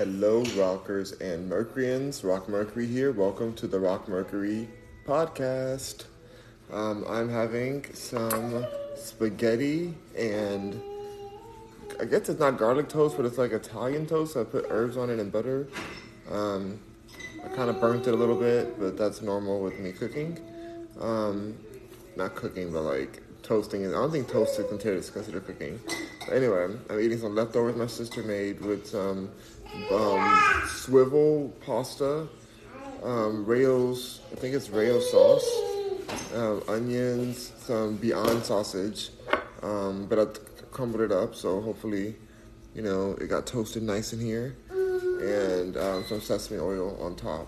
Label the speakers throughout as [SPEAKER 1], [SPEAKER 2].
[SPEAKER 1] Hello, rockers and Mercuryans. Rock Mercury here. Welcome to the Rock Mercury podcast. Um, I'm having some spaghetti and I guess it's not garlic toast, but it's like Italian toast. So I put herbs on it and butter. Um, I kind of burnt it a little bit, but that's normal with me cooking. Um, not cooking, but like toasting. And I don't think toast is considered cooking. But anyway, I'm eating some leftovers my sister made with some um, swivel pasta, um, rails. I think it's rail sauce, um, onions, some Beyond sausage. Um, but I crumbled it up, so hopefully, you know, it got toasted nice in here, and um, some sesame oil on top.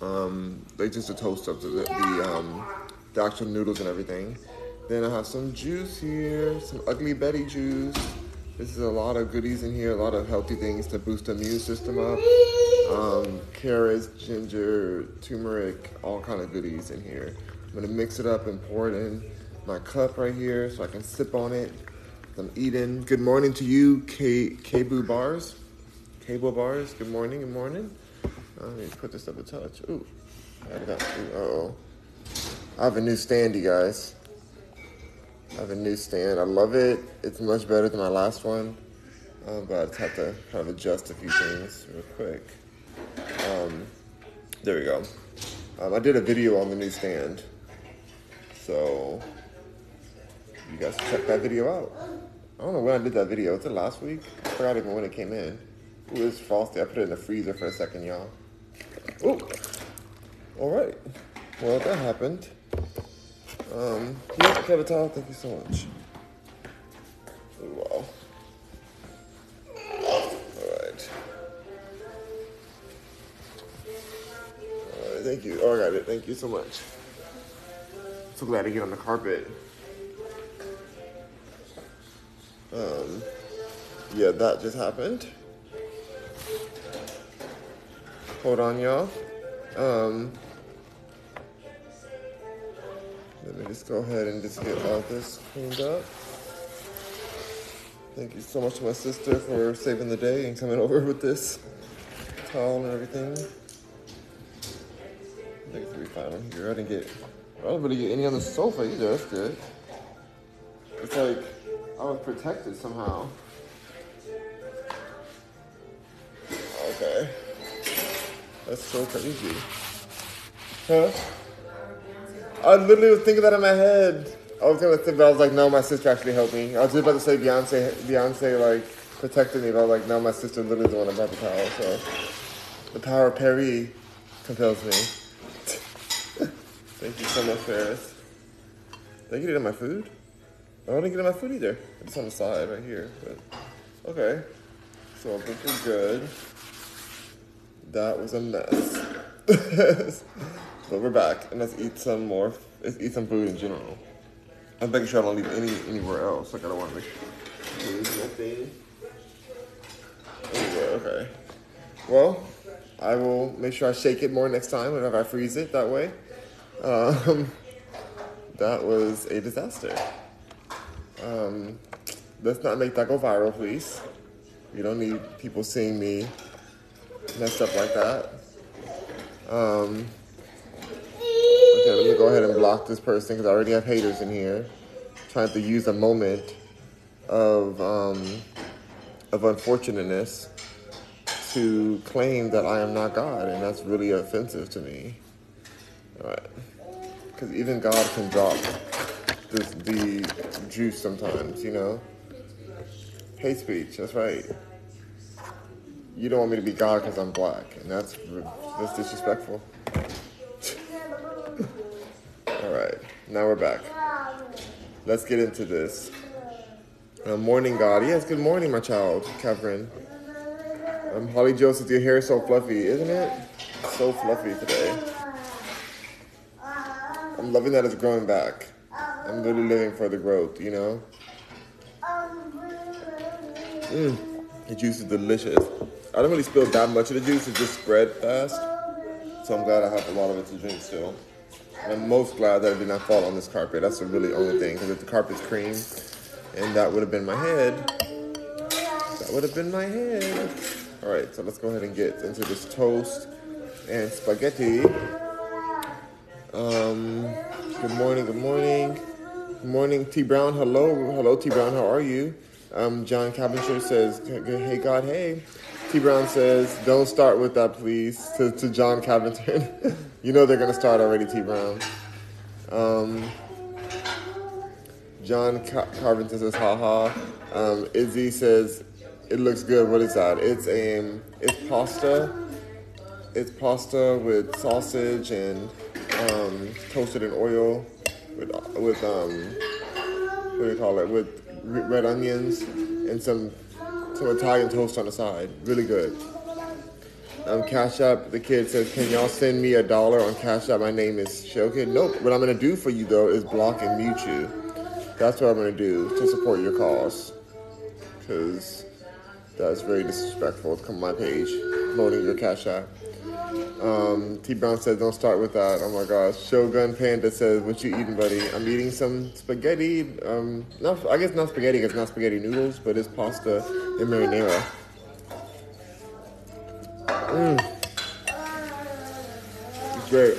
[SPEAKER 1] Um, they just a toast up the the, um, the actual noodles and everything. Then I have some juice here, some Ugly Betty juice. This is a lot of goodies in here, a lot of healthy things to boost the immune system up. Um, carrots, ginger, turmeric, all kind of goodies in here. I'm gonna mix it up and pour it in my cup right here so I can sip on it. I'm eating. Good morning to you, K Cable Bars. Cable Bars. Good morning. Good morning. Let me put this up a touch. Ooh, I got. Uh oh. I have a new standy, guys. I have a new stand. I love it. It's much better than my last one, um, but I just have to kind of adjust a few things real quick. Um, there we go. Um, I did a video on the new stand, so you guys can check that video out. I don't know when I did that video. Was it last week? I forgot even when it came in. Ooh, it's frosty. I put it in the freezer for a second, y'all. Ooh. All right. Well, that happened. Um, Kevin thank you so much. Wow. Alright. Alright, thank you. Oh, I got it. Thank you so much. So glad to get on the carpet. Um, yeah, that just happened. Hold on, y'all. Um, let me just go ahead and just get all this cleaned up. Thank you so much to my sister for saving the day and coming over with this towel and everything. I think it's gonna be fine on here. I didn't get, I don't really get any on the sofa either. That's good. It's like I was protected somehow. Okay. That's so crazy. Huh? I literally was thinking that in my head. I was gonna say, but I was like, no, my sister actually helped me. I was just about to say Beyonce, Beyonce like protected me, but I was like, no, my sister literally the one brought the power. So the power of Perry compels me. Thank you so much, Ferris. Did I get it in my food? I don't get in my food either. It's on the side right here. But okay. So I think we're good. That was a mess. but we're back, and let's eat some more. Let's eat some food in general. I'm making sure I don't leave any anywhere else. Like I don't want to make. Anyway, okay. Well, I will make sure I shake it more next time whenever I freeze it. That way. Um, that was a disaster. Um, let's not make that go viral, please. You don't need people seeing me messed up like that. Um, okay, let me go ahead and block this person because I already have haters in here trying to use a moment of um, of unfortunateness to claim that I am not God, and that's really offensive to me. All right, because even God can drop this, the juice sometimes, you know. Hate speech. That's right you don't want me to be God because I'm black, and that's that's disrespectful. All right, now we're back. Let's get into this. Uh, morning, God. Yes, good morning, my child, Catherine. Um, Holly Joseph, your hair is so fluffy, isn't it? So fluffy today. I'm loving that it's growing back. I'm really living for the growth, you know? Mmm, the juice is delicious. I don't really spill that much of the juice. It just spread fast. So I'm glad I have a lot of it to drink still. I'm most glad that it did not fall on this carpet. That's the really only thing. Because if the carpet's cream, and that would have been my head, that would have been my head. All right, so let's go ahead and get into this toast and spaghetti. Um, good morning, good morning. Good morning, T Brown. Hello, hello, T Brown. How are you? Um, John Cavendish says, "Hey God, hey." T Brown says, "Don't start with that, please." To, to John Cavendish, you know they're gonna start already, T Brown. Um, John Carpenter says, "Haha." Um, Izzy says, "It looks good." What is that? It's a um, it's pasta. It's pasta with sausage and um, toasted in oil with with um, what do you call it? With red onions and some some Italian toast on the side. Really good. Um, Cash App, the kid says, Can y'all send me a dollar on Cash App? My name is Shokin. Nope. What I'm going to do for you, though, is block and mute you. That's what I'm going to do to support your cause. Because that's very disrespectful to come on my page, loading your Cash App. Um, T Brown says, don't start with that. Oh my gosh. Shogun Panda says, what you eating, buddy? I'm eating some spaghetti. Um, not, I guess not spaghetti it's not spaghetti noodles, but it's pasta and marinara. Mmm. It's great.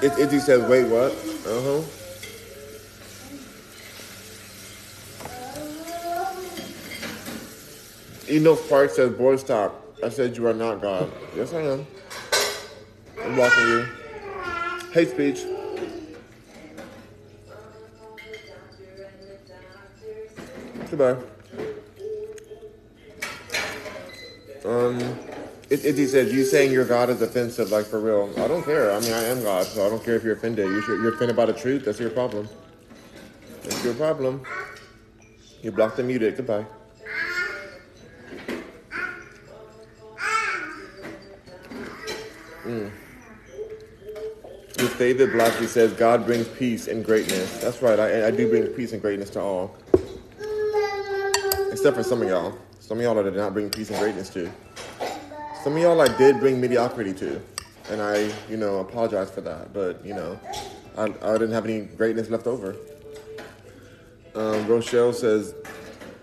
[SPEAKER 1] It, Izzy says, wait, what? Uh huh. Enoch Park says, boy, stop. I said you are not God. Yes, I am. I'm blocking you. Hate speech. Goodbye. Um, it, it, he said, you saying your God is offensive, like for real. I don't care. I mean, I am God, so I don't care if you're offended. You should, you're offended by the truth. That's your problem. That's your problem. You blocked and muted. Goodbye. David Blackley says, God brings peace and greatness. That's right, I, I do bring peace and greatness to all. Except for some of y'all. Some of y'all I did not bring peace and greatness to. Some of y'all I did bring mediocrity to. And I, you know, apologize for that. But, you know, I, I didn't have any greatness left over. Um, Rochelle says,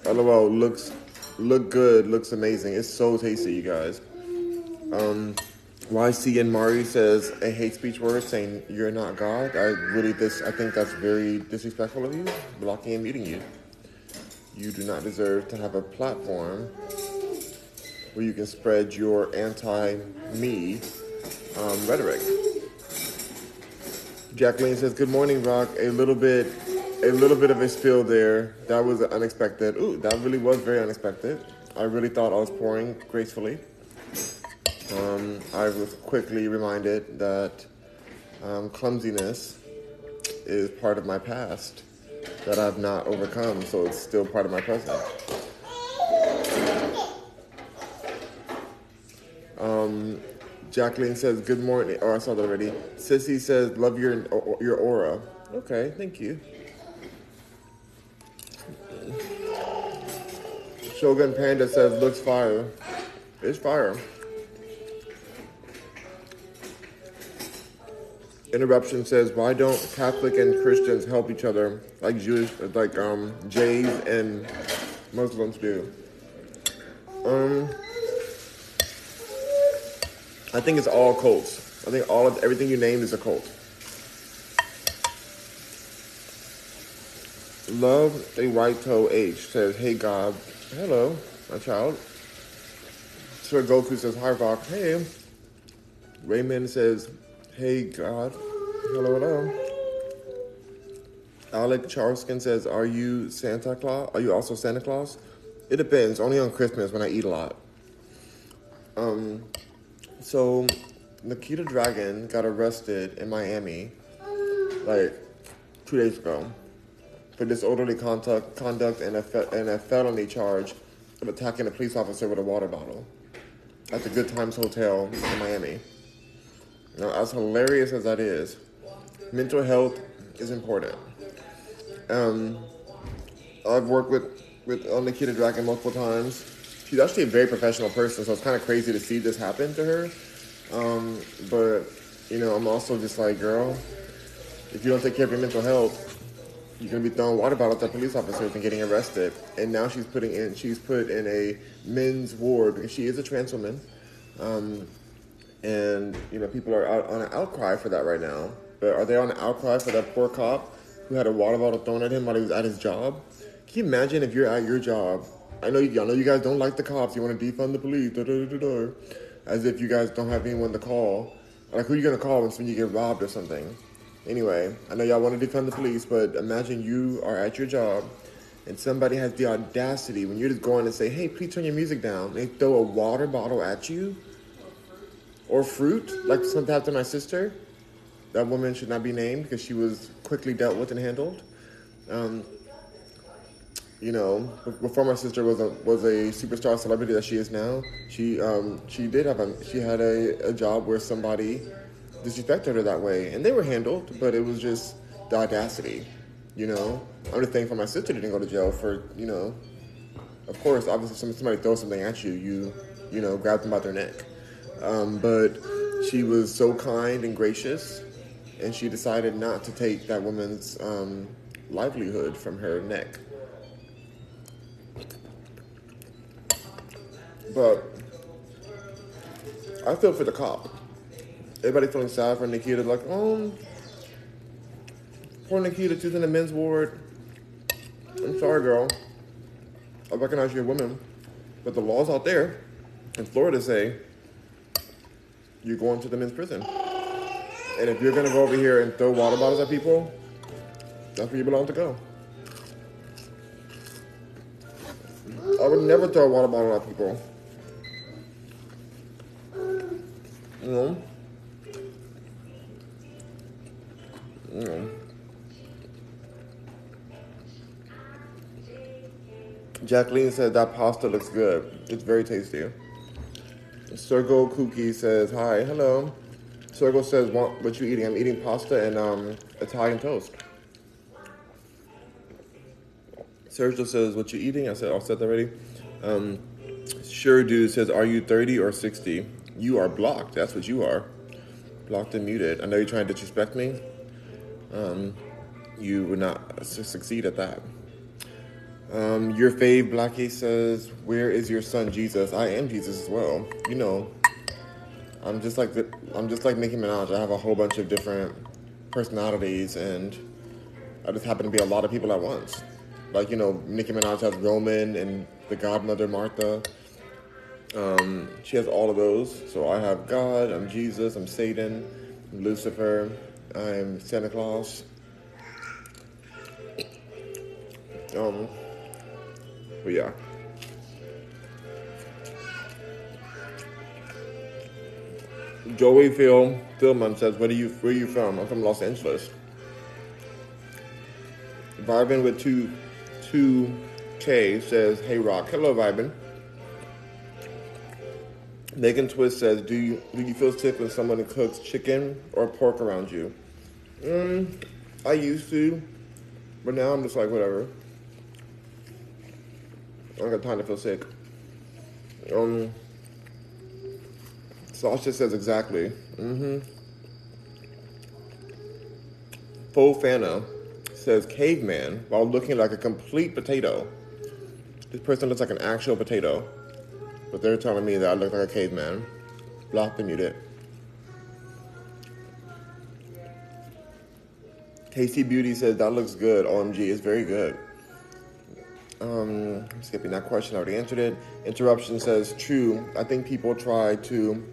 [SPEAKER 1] LOL, looks, look good, looks amazing. It's so tasty, you guys. Um, YC and Mari says a hate speech word saying you're not God. I really this I think that's very disrespectful of you, blocking and muting you. You do not deserve to have a platform where you can spread your anti-me um, rhetoric. Jacqueline says, "Good morning, Rock. A little bit, a little bit of a spill there. That was unexpected. Ooh, that really was very unexpected. I really thought I was pouring gracefully." Um, I was quickly reminded that um, clumsiness is part of my past that I've not overcome, so it's still part of my present. Um, Jacqueline says, "Good morning." Oh, I saw that already. Sissy says, "Love your your aura." Okay, thank you. Shogun Panda says, "Looks fire." It's fire. Interruption says, why don't Catholic and Christians help each other like Jewish, like um, Jays and Muslims do? Um, I think it's all cults. I think all of everything you named is a cult. Love a white toe H says, "Hey God, hello, my child." Sir Goku says, "Hi Rock, hey." Raymond says, Hey God. Hello, hello. Alec Charskin says, Are you Santa Claus? Are you also Santa Claus? It depends. Only on Christmas when I eat a lot. Um, so Nikita Dragun got arrested in Miami like two days ago for disorderly conduct, conduct and, a fe- and a felony charge of attacking a police officer with a water bottle at the Good Times Hotel in Miami. Now, as hilarious as that is, mental health is important. Um, I've worked with with uh, Nikita Dragun multiple times. She's actually a very professional person, so it's kind of crazy to see this happen to her. Um, but you know, I'm also just like, girl, if you don't take care of your mental health, you're gonna be throwing water bottles at police officers and getting arrested. And now she's putting in, she's put in a men's ward she is a trans woman. Um, and you know, people are out on an outcry for that right now. But are they on an outcry for that poor cop who had a water bottle thrown at him while he was at his job? Can you imagine if you're at your job? I know, you, I know you guys don't like the cops. You want to defund the police, da, da, da, as if you guys don't have anyone to call. Like, who are you gonna call when you get robbed or something? Anyway, I know y'all want to defund the police, but imagine you are at your job and somebody has the audacity when you're just going to say, "Hey, please turn your music down." They throw a water bottle at you or fruit, like something happened to my sister. That woman should not be named because she was quickly dealt with and handled. Um, you know, before my sister was a was a superstar celebrity that she is now, she um, she did have a she had a, a job where somebody disrespected her that way, and they were handled, but it was just the audacity. You know, I'm just thankful my sister didn't go to jail for you know. Of course, obviously, somebody throws something at you, you you know grab them by their neck. Um, but she was so kind and gracious, and she decided not to take that woman's um, livelihood from her neck. But I feel for the cop. Everybody feeling sad for Nikita, like, oh, poor Nikita, she's in the men's ward. I'm sorry, girl. I recognize you're a woman, but the laws out there in Florida say you're going to the men's prison. And if you're gonna go over here and throw water bottles at people, that's where you belong to go. I would never throw a water bottle at people. You know? You know. Jacqueline said that pasta looks good. It's very tasty. Sergo Cookie says, Hi, hello. Sergo says, what, what you eating? I'm eating pasta and um, Italian toast. Sergio says, what you eating? I said, I said that already. Um, sure Dude says, are you 30 or 60? You are blocked. That's what you are. Blocked and muted. I know you're trying to disrespect me. Um, you would not succeed at that. Um, your fave Blackie says, "Where is your son Jesus?" I am Jesus as well. You know, I'm just like the, I'm just like Nicki Minaj. I have a whole bunch of different personalities, and I just happen to be a lot of people at once. Like you know, Nicki Minaj has Roman and the Godmother Martha. Um, she has all of those. So I have God. I'm Jesus. I'm Satan. I'm Lucifer. I'm Santa Claus. Um, but yeah. Joey Phil Philman says, "Where are you? Where are you from? I'm from Los Angeles." Vibin with two two K says, "Hey Rock, hello Vibin." Megan Twist says, "Do you do you feel sick when someone cooks chicken or pork around you?" Mm, I used to, but now I'm just like whatever. I got time to feel sick. Um, Sasha says exactly. Mm-hmm. Full Fana says caveman while looking like a complete potato. This person looks like an actual potato, but they're telling me that I look like a caveman. Block and mute it. Tasty Beauty says that looks good. OMG, it's very good. Um, skipping that question, I already answered it. Interruption says, true. I think people try to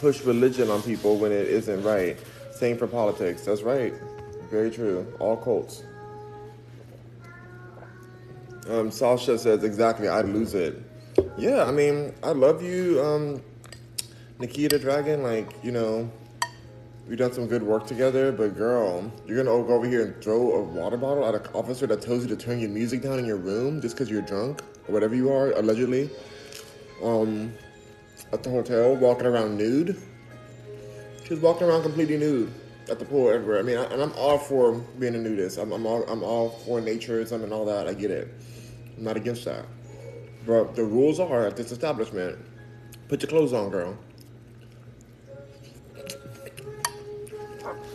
[SPEAKER 1] push religion on people when it isn't right. Same for politics. That's right. Very true. All cults. Um, Sasha says, exactly, I'd lose it. Yeah, I mean, I love you, um, Nikita Dragun. Like, you know, We've done some good work together, but girl, you're gonna go over here and throw a water bottle at an officer that tells you to turn your music down in your room just because you're drunk or whatever you are, allegedly. Um, at the hotel, walking around nude. She was walking around completely nude at the pool everywhere. I mean, I, and I'm all for being a nudist. I'm, I'm all I'm all for naturism and all that. I get it. I'm not against that. But the rules are at this establishment: put your clothes on, girl.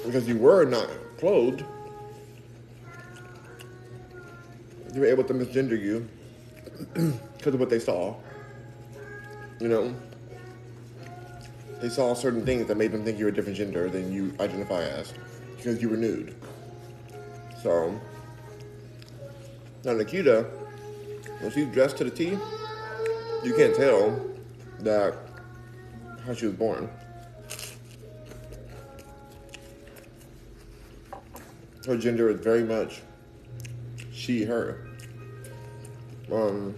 [SPEAKER 1] Because you were not clothed. they were able to misgender you because of what they saw. You know, they saw certain things that made them think you were a different gender than you identify as because you were nude. So, now Nikita, when she's dressed to the T, you can't tell that how she was born. Her gender is very much she, her. Um,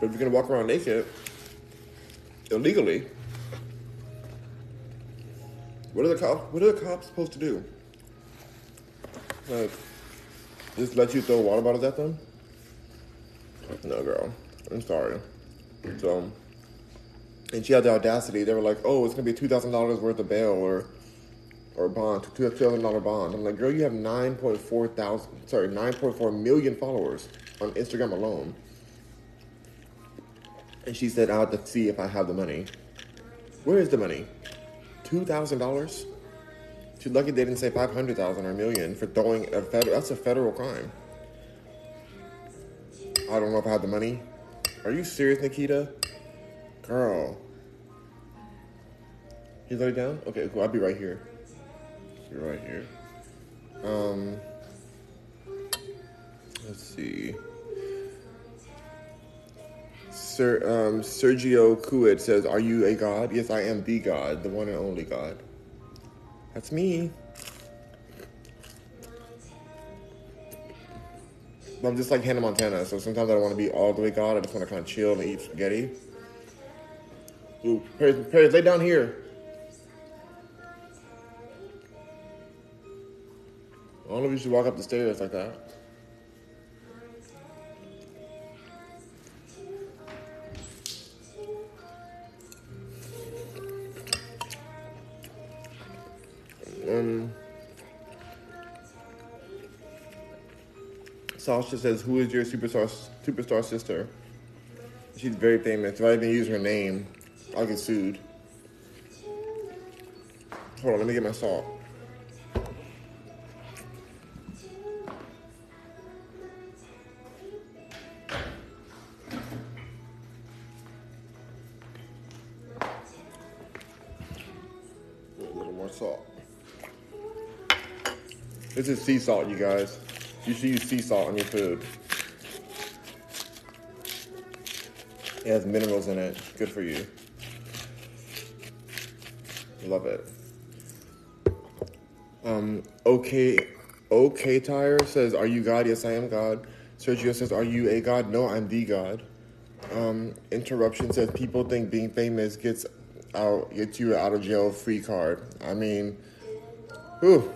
[SPEAKER 1] but if you're gonna walk around naked illegally, what are the cops? What are the cops supposed to do? Like, just let you throw water bottles at them? No, girl. I'm sorry. So, and she had the audacity. They were like, "Oh, it's gonna be two thousand dollars worth of bail or or bond, two thousand dollar bond." I'm like, "Girl, you have nine point four thousand, sorry, nine point four million followers on Instagram alone." And she said, "I have to see if I have the money." Where is the money? Two thousand dollars. She's lucky they didn't say five hundred thousand or a million for throwing a federal. That's a federal crime. I don't know if I have the money. Are you serious, Nikita? Girl. He's laid down? Okay, cool. I'll be right here. Right here. Um let's see. Sir um, Sergio Kuit says, Are you a god? Yes, I am the God, the one and only God. That's me. I'm just like Hannah Montana, so sometimes I don't want to be all the way God. I just want to kind of chill and eat spaghetti. Ooh, Paris, Paris, lay down here. All of you should walk up the stairs like that. Um, Sasha says, "Who is your superstar superstar sister?" She's very famous. If I even use her name, I'll get sued. Hold on, let me get my salt. Is sea salt, you guys. You should use sea salt on your food. It has minerals in it. Good for you. Love it. Um, okay, okay. Tire says, "Are you God? Yes, I am God." Sergio says, "Are you a God? No, I'm the God." Um, interruption says, "People think being famous gets out gets you out of jail free card." I mean, whew,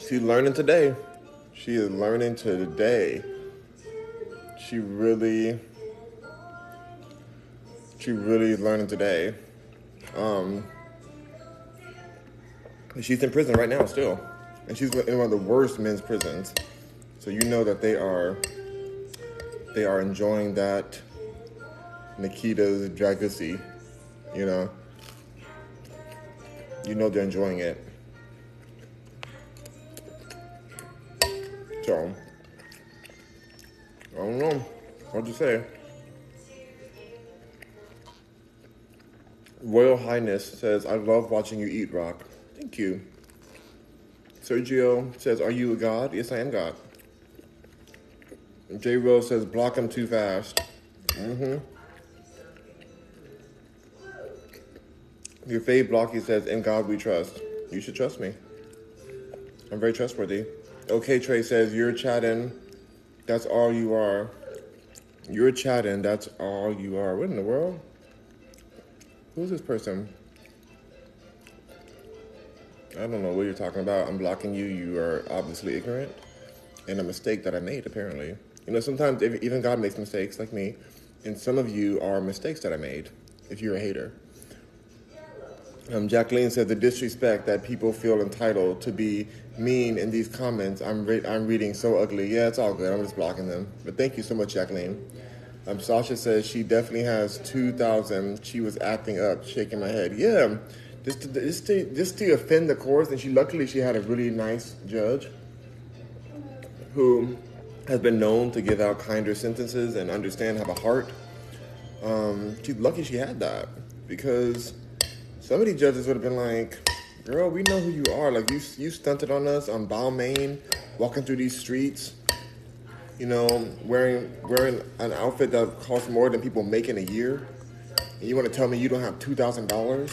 [SPEAKER 1] she's learning today. She is learning today. She really, she really is learning today. Um, she's in prison right now still, and she's in one of the worst men's prisons. So you know that they are, they are enjoying that Nikita's Dragusi, you know. You know they're enjoying it. So, I don't know what to say. Royal Highness says, I love watching you eat rock. Thank you. Sergio says, Are you a god? Yes, I am God. J Rose says, Block him too fast. Mm-hmm. Your fave blocky says, In God we trust. You should trust me. I'm very trustworthy. Okay, Trey says, You're chatting. That's all you are. You're chatting. That's all you are. What in the world? Who's this person? I don't know what you're talking about. I'm blocking you. You are obviously ignorant. And a mistake that I made, apparently. You know, sometimes even God makes mistakes like me. And some of you are mistakes that I made if you're a hater. Um, Jacqueline said the disrespect that people feel entitled to be mean in these comments. I'm re- I'm reading so ugly. Yeah, it's all good. I'm just blocking them. But thank you so much, Jacqueline. Um, Sasha says she definitely has 2,000. She was acting up, shaking my head. Yeah, just to, just to, just to offend the courts. And she luckily she had a really nice judge who has been known to give out kinder sentences and understand, have a heart. Um, she's lucky she had that because some of these judges would have been like, "Girl, we know who you are. Like you, you stunted on us on Balmain, walking through these streets." You know, wearing wearing an outfit that costs more than people make in a year, and you want to tell me you don't have two thousand dollars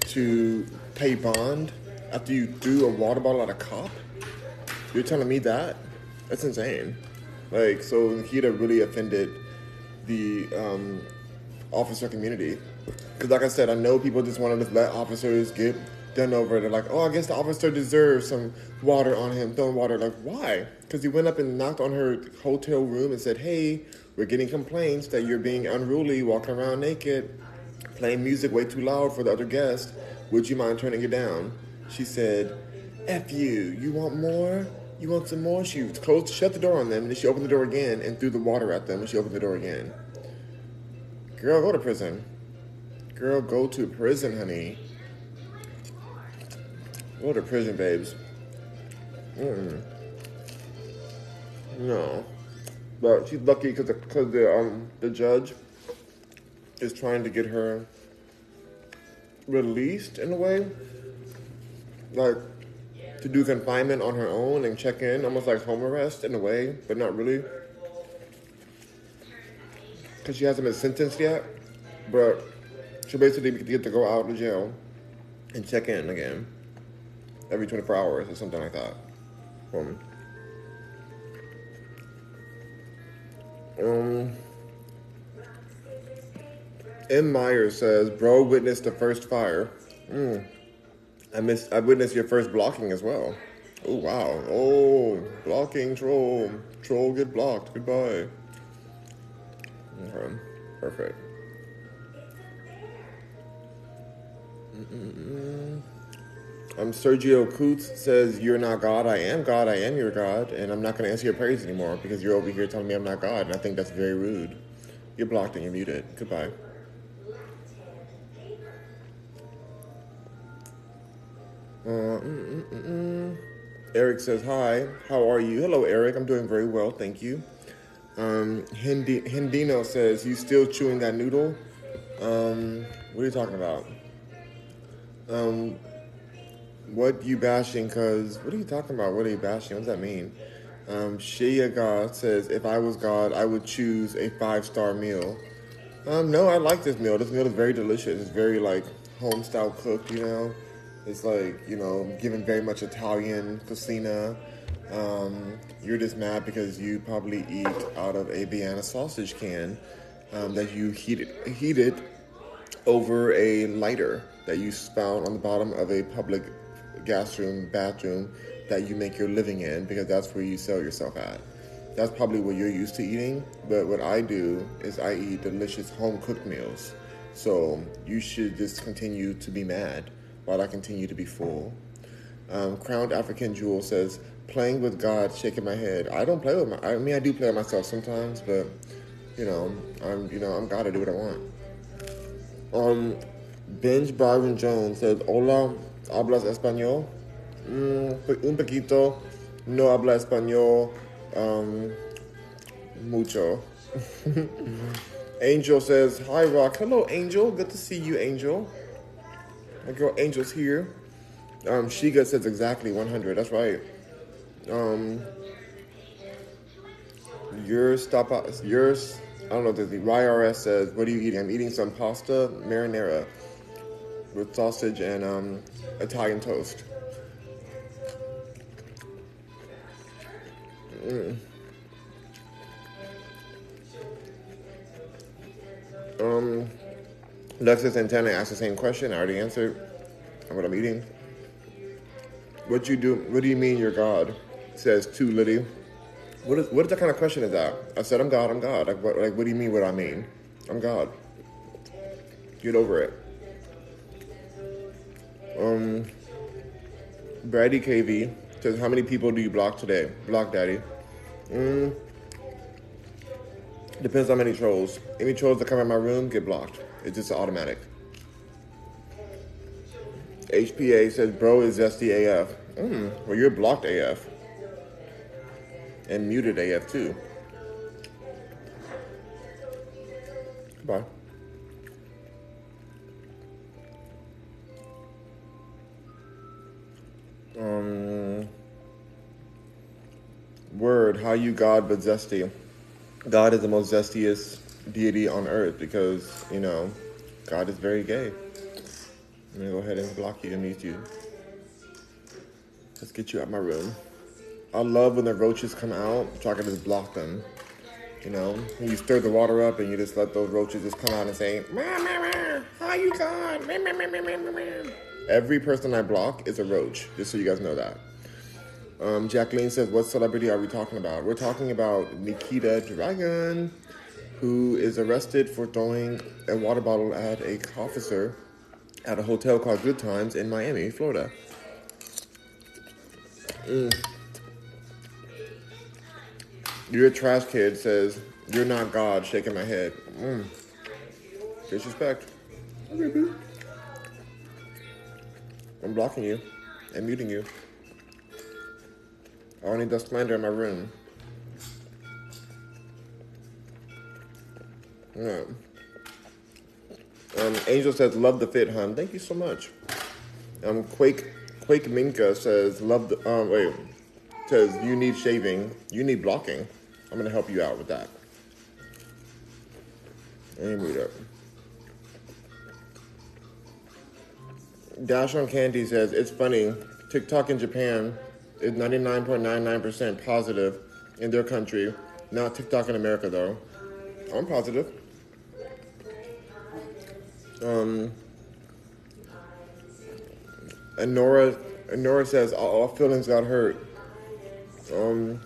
[SPEAKER 1] to pay bond after you threw a water bottle at a cop? You're telling me that? That's insane. Like, so Nikita really offended the um, officer community. Because, like I said, I know people just want to let officers get done over. They're like, oh, I guess the officer deserves some water on him, throwing water. Like, why? Because he went up and knocked on her hotel room and said, hey, we're getting complaints that you're being unruly, walking around naked, playing music way too loud for the other guests. Would you mind turning it down? She said, F you, you want more? You want some more? She closed, shut the door on them, and then she opened the door again and threw the water at them, and she opened the door again. Girl, go to prison. Girl, go to prison, honey. Go to prison, babes. Mm. No, but she's lucky because the, cause the um the judge is trying to get her released in a way, like to do confinement on her own and check in, almost like home arrest in a way, but not really. Because she hasn't been sentenced yet, but she basically get to go out of jail and check in again every 24 hours or something like that. Um, um, M. Myers says, "Bro witnessed the first fire. Mm. I missed. I witnessed your first blocking as well. Oh wow. Oh, blocking troll. Troll get blocked. Goodbye. Okay. Perfect. Mm-mm-mm. Um, Sergio Coots says, You're not God, I am God, I am your God, and I'm not going to answer your prayers anymore because you're over here telling me I'm not God, and I think that's very rude. You're blocked and you're muted. Goodbye. Uh, mm, mm, mm, Eric says, Hi, how are you? Hello, Eric. I'm doing very well, thank you. Um, Hindi, Hindino says, You still chewing that noodle? Um, what are you talking about? Um, what you bashing? Cause what are you talking about? What are you bashing? What does that mean? Um, Shia God says, if I was God, I would choose a five star meal. Um, no, I like this meal. This meal is very delicious. It's very like home style cooked. You know, it's like you know, given very much Italian cucina. Um, you're just mad because you probably eat out of a Vienna sausage can um, that you heated heated over a lighter that you found on the bottom of a public gas room, bathroom that you make your living in because that's where you sell yourself at. That's probably what you're used to eating, but what I do is I eat delicious home cooked meals. So you should just continue to be mad while I continue to be full. Um, Crowned African Jewel says, playing with God, shaking my head. I don't play with my, I mean, I do play with myself sometimes, but you know, I'm, you know, I'm God to do what I want. Um, Benj Byron Jones says, Hola, ¿hablas español? Mm, un poquito. No habla español um, mucho. Angel says, Hi, Rock. Hello, Angel. Good to see you, Angel. My girl Angel's here. Um, Shiga says exactly 100. That's right. Um, yours, stop, yours, I don't know, the YRS says, What are you eating? I'm eating some pasta marinara with sausage and um, Italian toast. Mm. Um, Lexus Antenna asked the same question. I already answered. What I'm eating. What you do? What do you mean you're God? Says to Liddy. What is what is that kind of question is that? I said I'm God. I'm God. Like what? Like what do you mean? What I mean? I'm God. Get over it. Um, Brady KV says, How many people do you block today? Block Daddy. Mm, depends on how many trolls. Any trolls that come in my room get blocked. It's just automatic. HPA says, Bro is zesty AF. Mm, well, you're blocked AF. and muted AF too. Goodbye. Um, word, how you God but zesty. God is the most zestiest deity on earth because, you know, God is very gay. I'm gonna go ahead and block you and mute you. Let's get you out my room. I love when the roaches come out so I can just block them. You know, when you stir the water up and you just let those roaches just come out and say, "Meow, meow, meow. "How you God?" Meow, meow, meow, meow, meow, meow." Every person I block is a roach, just so you guys know that. Um, Jacqueline says, "What celebrity are we talking about?" We're talking about Nikita Dragun, who is arrested for throwing a water bottle at a officer at a hotel called Good Times in Miami, Florida. Mm. You're a trash kid says, You're not God, shaking my head. Mm. Disrespect. I'm blocking you I'm muting you. I need the slander in my room. Yeah. Um, Angel says, "Love the fit, hun." Thank you so much. Um, Quake Quake Minka says, "Love the." Um, wait, says you need shaving. You need blocking. I'm gonna help you out with that. Let me up. Dash on Candy says, "It's funny. TikTok in Japan is 99.99% positive in their country. Not TikTok in America, though. I'm positive." Um, and Nora, and Nora says all, all feelings got hurt. Um,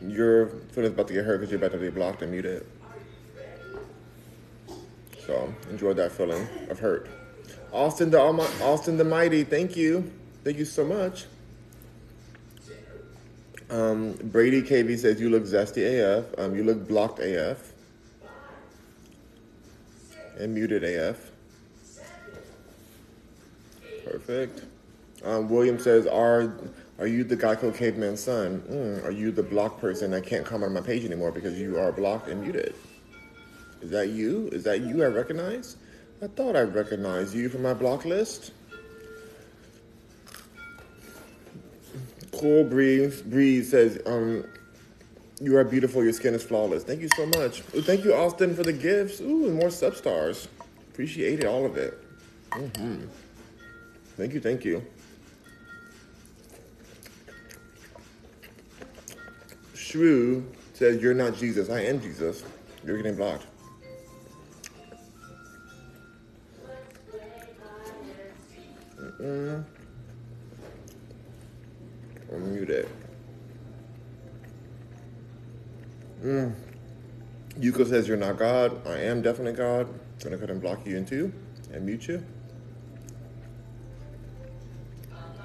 [SPEAKER 1] your feelings about to get hurt because you're about to be blocked and muted. So enjoy that feeling of hurt. Austin the Almi- Austin the Mighty, thank you, thank you so much. Um, Brady KB says you look zesty AF. Um, you look blocked AF and muted AF. Perfect. Um, William says, "Are are you the Geico caveman son? Mm, are you the blocked person that can't comment on my page anymore because you are blocked and muted? Is that you? Is that you? I recognize. I thought I recognized you from my block list." Cool Breeze Breeze says, um, you are beautiful. Your skin is flawless. Thank you so much. Ooh, thank you, Austin, for the gifts. Ooh, and more substars. Appreciated all of it. Mm-hmm. Thank you, thank you. Shrew says, You're not Jesus. I am Jesus. You're getting blocked. Mm-mm. I'll mute it. Mm. Yuko says you're not God. I am definitely God. I'm gonna go ahead and block you in two and mute you.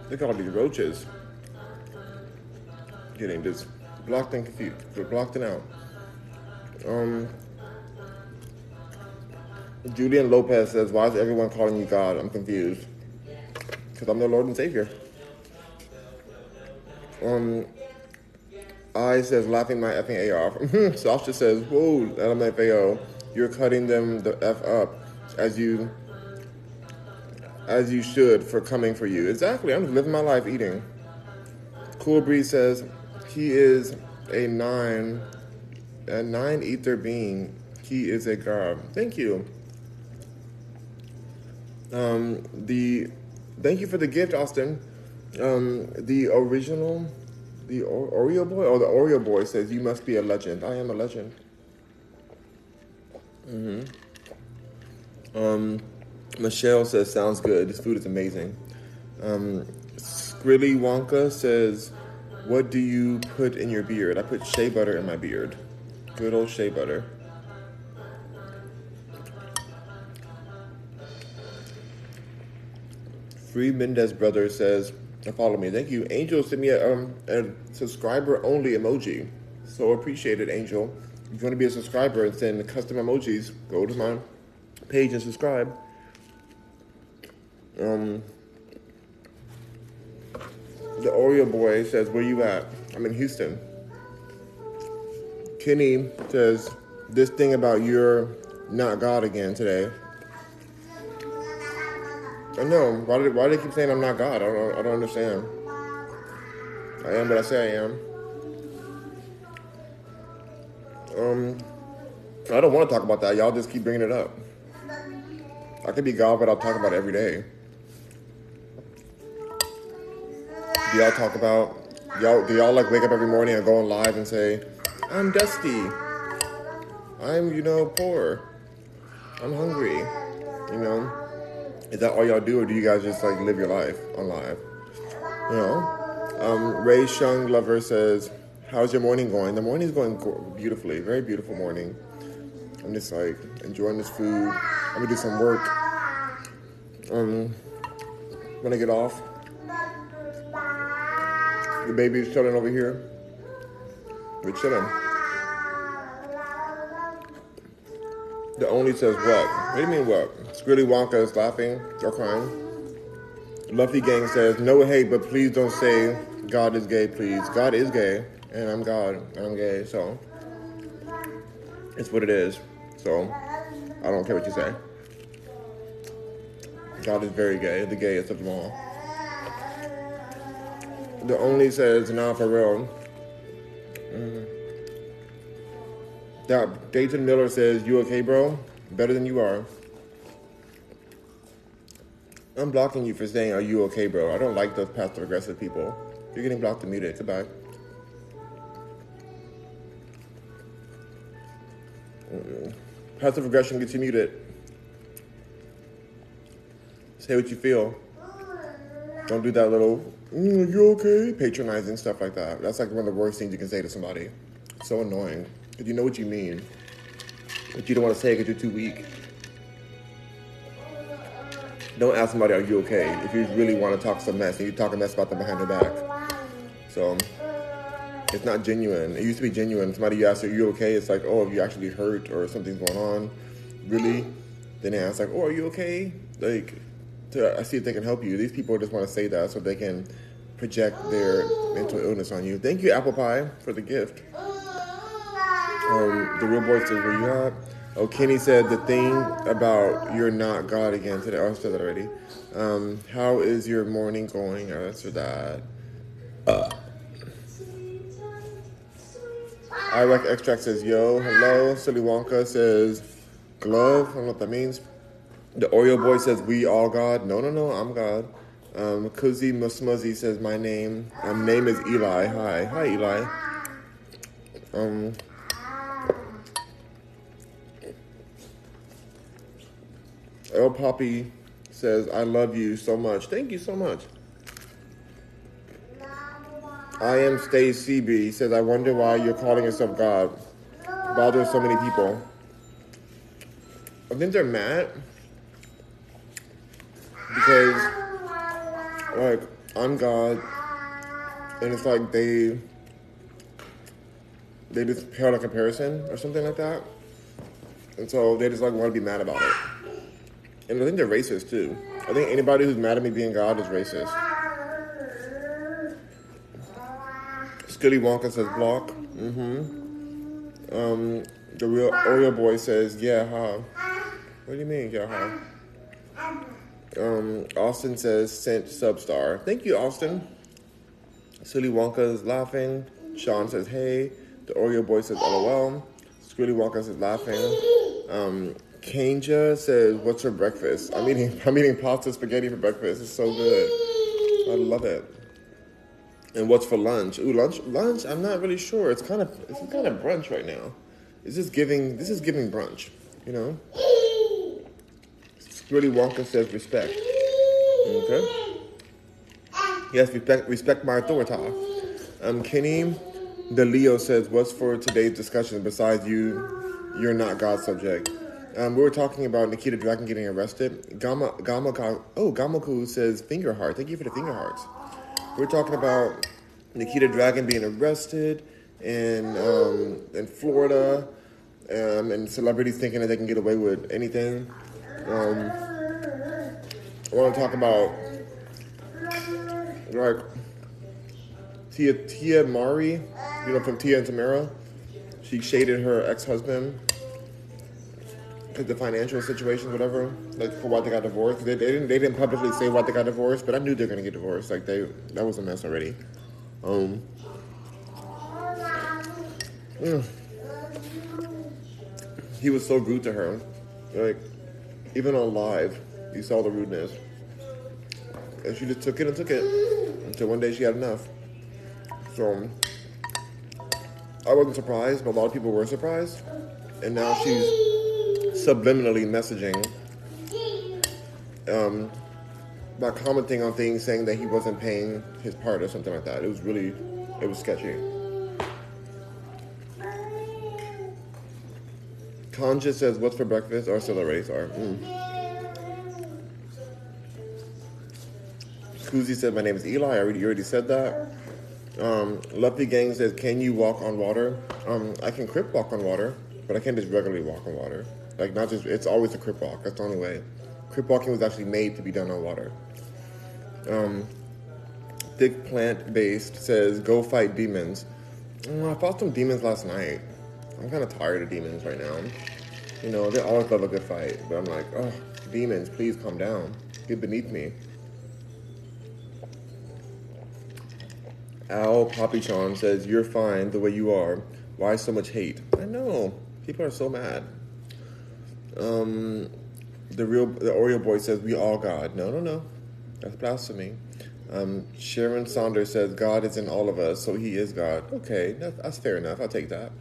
[SPEAKER 1] Look at all these roaches. Getting just blocked and confused. Blocked and out. Um, Julian Lopez says, Why is everyone calling you God? I'm confused. Because I'm their Lord and Savior. Um, I says, laughing my effing A off. Sasha says, whoa, LMFAO, you're cutting them the F up as you as you should for coming for you. Exactly, I'm living my life eating. Cool Breeze says, he is a nine, a nine ether being. He is a god. Thank you. Um, the thank you for the gift, Austin. Um, the original the Oreo boy? Oh, the Oreo boy says, You must be a legend. I am a legend. Mm-hmm. Um, Michelle says, Sounds good. This food is amazing. Um, Skrilly Wonka says, What do you put in your beard? I put shea butter in my beard. Good old shea butter. Free Mendez brother says, follow me. Thank you. Angel sent me a, um, a subscriber only emoji. So appreciated, Angel. If you want to be a subscriber and send custom emojis, go to my page and subscribe. Um, the Oreo boy says, Where you at? I'm in Houston. Kenny says this thing about you're not God again today. I know. Why do, why they keep saying I'm not God? I don't, I don't understand. I am what I say I am. Um, I don't want to talk about that. Y'all just keep bringing it up. I could be God, but I'll talk about it every day. Do y'all talk about y'all? Do y'all like wake up every morning and go on live and say, "I'm dusty. I'm you know poor. I'm hungry." You know, is that all y'all do, or do you guys just like live your life on? You know, um, Ray Shung Lover says, "How's your morning going?" The morning's going beautifully. Very beautiful morning. I'm just like enjoying this food. I'm gonna do some work. Um, when I get off, the baby's chilling over here. We're chilling. The only says what? What do you mean what? Skrilly Wonka is laughing or crying. Luffy Gang says, no hate, but please don't say God is gay, please. God is gay, and I'm God, and I'm gay, so it's what it is. So I don't care what you say. God is very gay, the gayest of them all. The only says, nah, for real. Mm. That Dayton Miller says, you okay, bro? Better than you are. I'm blocking you for saying, are you okay, bro? I don't like those passive aggressive people. You're getting blocked and muted. Goodbye. Mm-mm. Passive aggression gets you muted. Say what you feel. Don't do that little, mm, you okay? Patronizing stuff like that. That's like one of the worst things you can say to somebody. It's so annoying. You know what you mean. But you don't want to say it because you're too weak. Don't ask somebody, are you okay? If you really want to talk some mess and you talk a mess about them behind their back. So it's not genuine. It used to be genuine. Somebody you ask, are you okay? It's like, oh, if you actually hurt or something's going on. Really? Then they ask like, oh, are you okay? Like, to see if they can help you. These people just want to say that so they can project their mental illness on you. Thank you, Apple Pie, for the gift. Um, the real boy says, where you at? Oh, Kenny said the thing about you're not God again today. Oh, I said that already. Um, how is your morning going? I answered that. Uh. Iraq Extract says, yo, hello. Silly Wonka says, glove. I don't know what that means. The Oreo boy says, we all God. No, no, no, I'm God. Um, Kuzi Musmuzzy says, my name. Um, name is Eli. Hi. Hi, Eli. Um, El Poppy says, I love you so much. Thank you so much. I am Stay CB. He says, I wonder why you're calling yourself God. Bothers so many people. I think they're mad because, like, I'm God, and it's like they they just pale a comparison or something like that, and so they just like want to be mad about it. And I think they're racist too. I think anybody who's mad at me being God is racist. Skilly Wonka says block. Mm-hmm. Um, the real Oreo boy says, yeah, huh? What do you mean, yeah, huh? Um, Austin says, sent substar. Thank you, Austin. Silly Wonka is laughing. Sean says, hey. The Oreo boy says, lol. Skilly Wonka says, laughing. Um, Kanja says, what's for breakfast? I'm eating, I'm eating pasta spaghetti for breakfast. It's so good. I love it. And what's for lunch? Ooh, lunch, lunch. I'm not really sure. It's kind of, it's kind of brunch right now. It's just giving. This is giving brunch. You know. Really Wonka says respect. Okay. Yes, respect. Respect my authority. Um, Kenny, the Leo says, "What's for today's discussion besides you? You're not God's subject." Um, we were talking about Nikita Dragun getting arrested. Gamma, Gamma, oh, Gamaku says finger heart. Thank you for the finger hearts. We're talking about Nikita Dragun being arrested in um, in Florida, um, and celebrities thinking that they can get away with anything. Um, I want to talk about like Tia Tia Mowry, you know from Tia and Tamera. She shaded her ex-husband because the financial situation, whatever, like for why they got divorced. They, they didn't they didn't publicly say why they got divorced, but I knew they were gonna get divorced. Like they that was a mess already. Um. mm. He was so rude to her, like even on live, you saw the rudeness, and she just took it and took it until one day she had enough. So I wasn't surprised, but a lot of people were surprised, and now she's subliminally messaging um, by commenting on things saying that he wasn't paying his part or something like that. It was really, it was sketchy. Conja says, "What's for breakfast?" Or already are. Mm. Kuzi said, "My name is Eli." I already, you already said that. Um, Luffy Gang says, "Can you walk on water?" Um, I can crip walk on water, but I can't just regularly walk on water. Like not just, it's always a crip walk. That's the only way. Crip walking was actually made to be done on water. Um, Thick Plant Based says, "Go fight demons." Mm, I fought some demons last night. I'm kind of tired of demons right now. You know, they always love a good fight, but I'm like, oh, demons, please calm down. Get beneath me. Al Papichon says, You're fine the way you are. Why so much hate? I know. People are so mad. Um, the real the Oreo boy says, We all God. No, no, no. That's blasphemy. Um, Sharon Saunders says, God is in all of us, so he is God. Okay, that's, that's fair enough. I'll take that.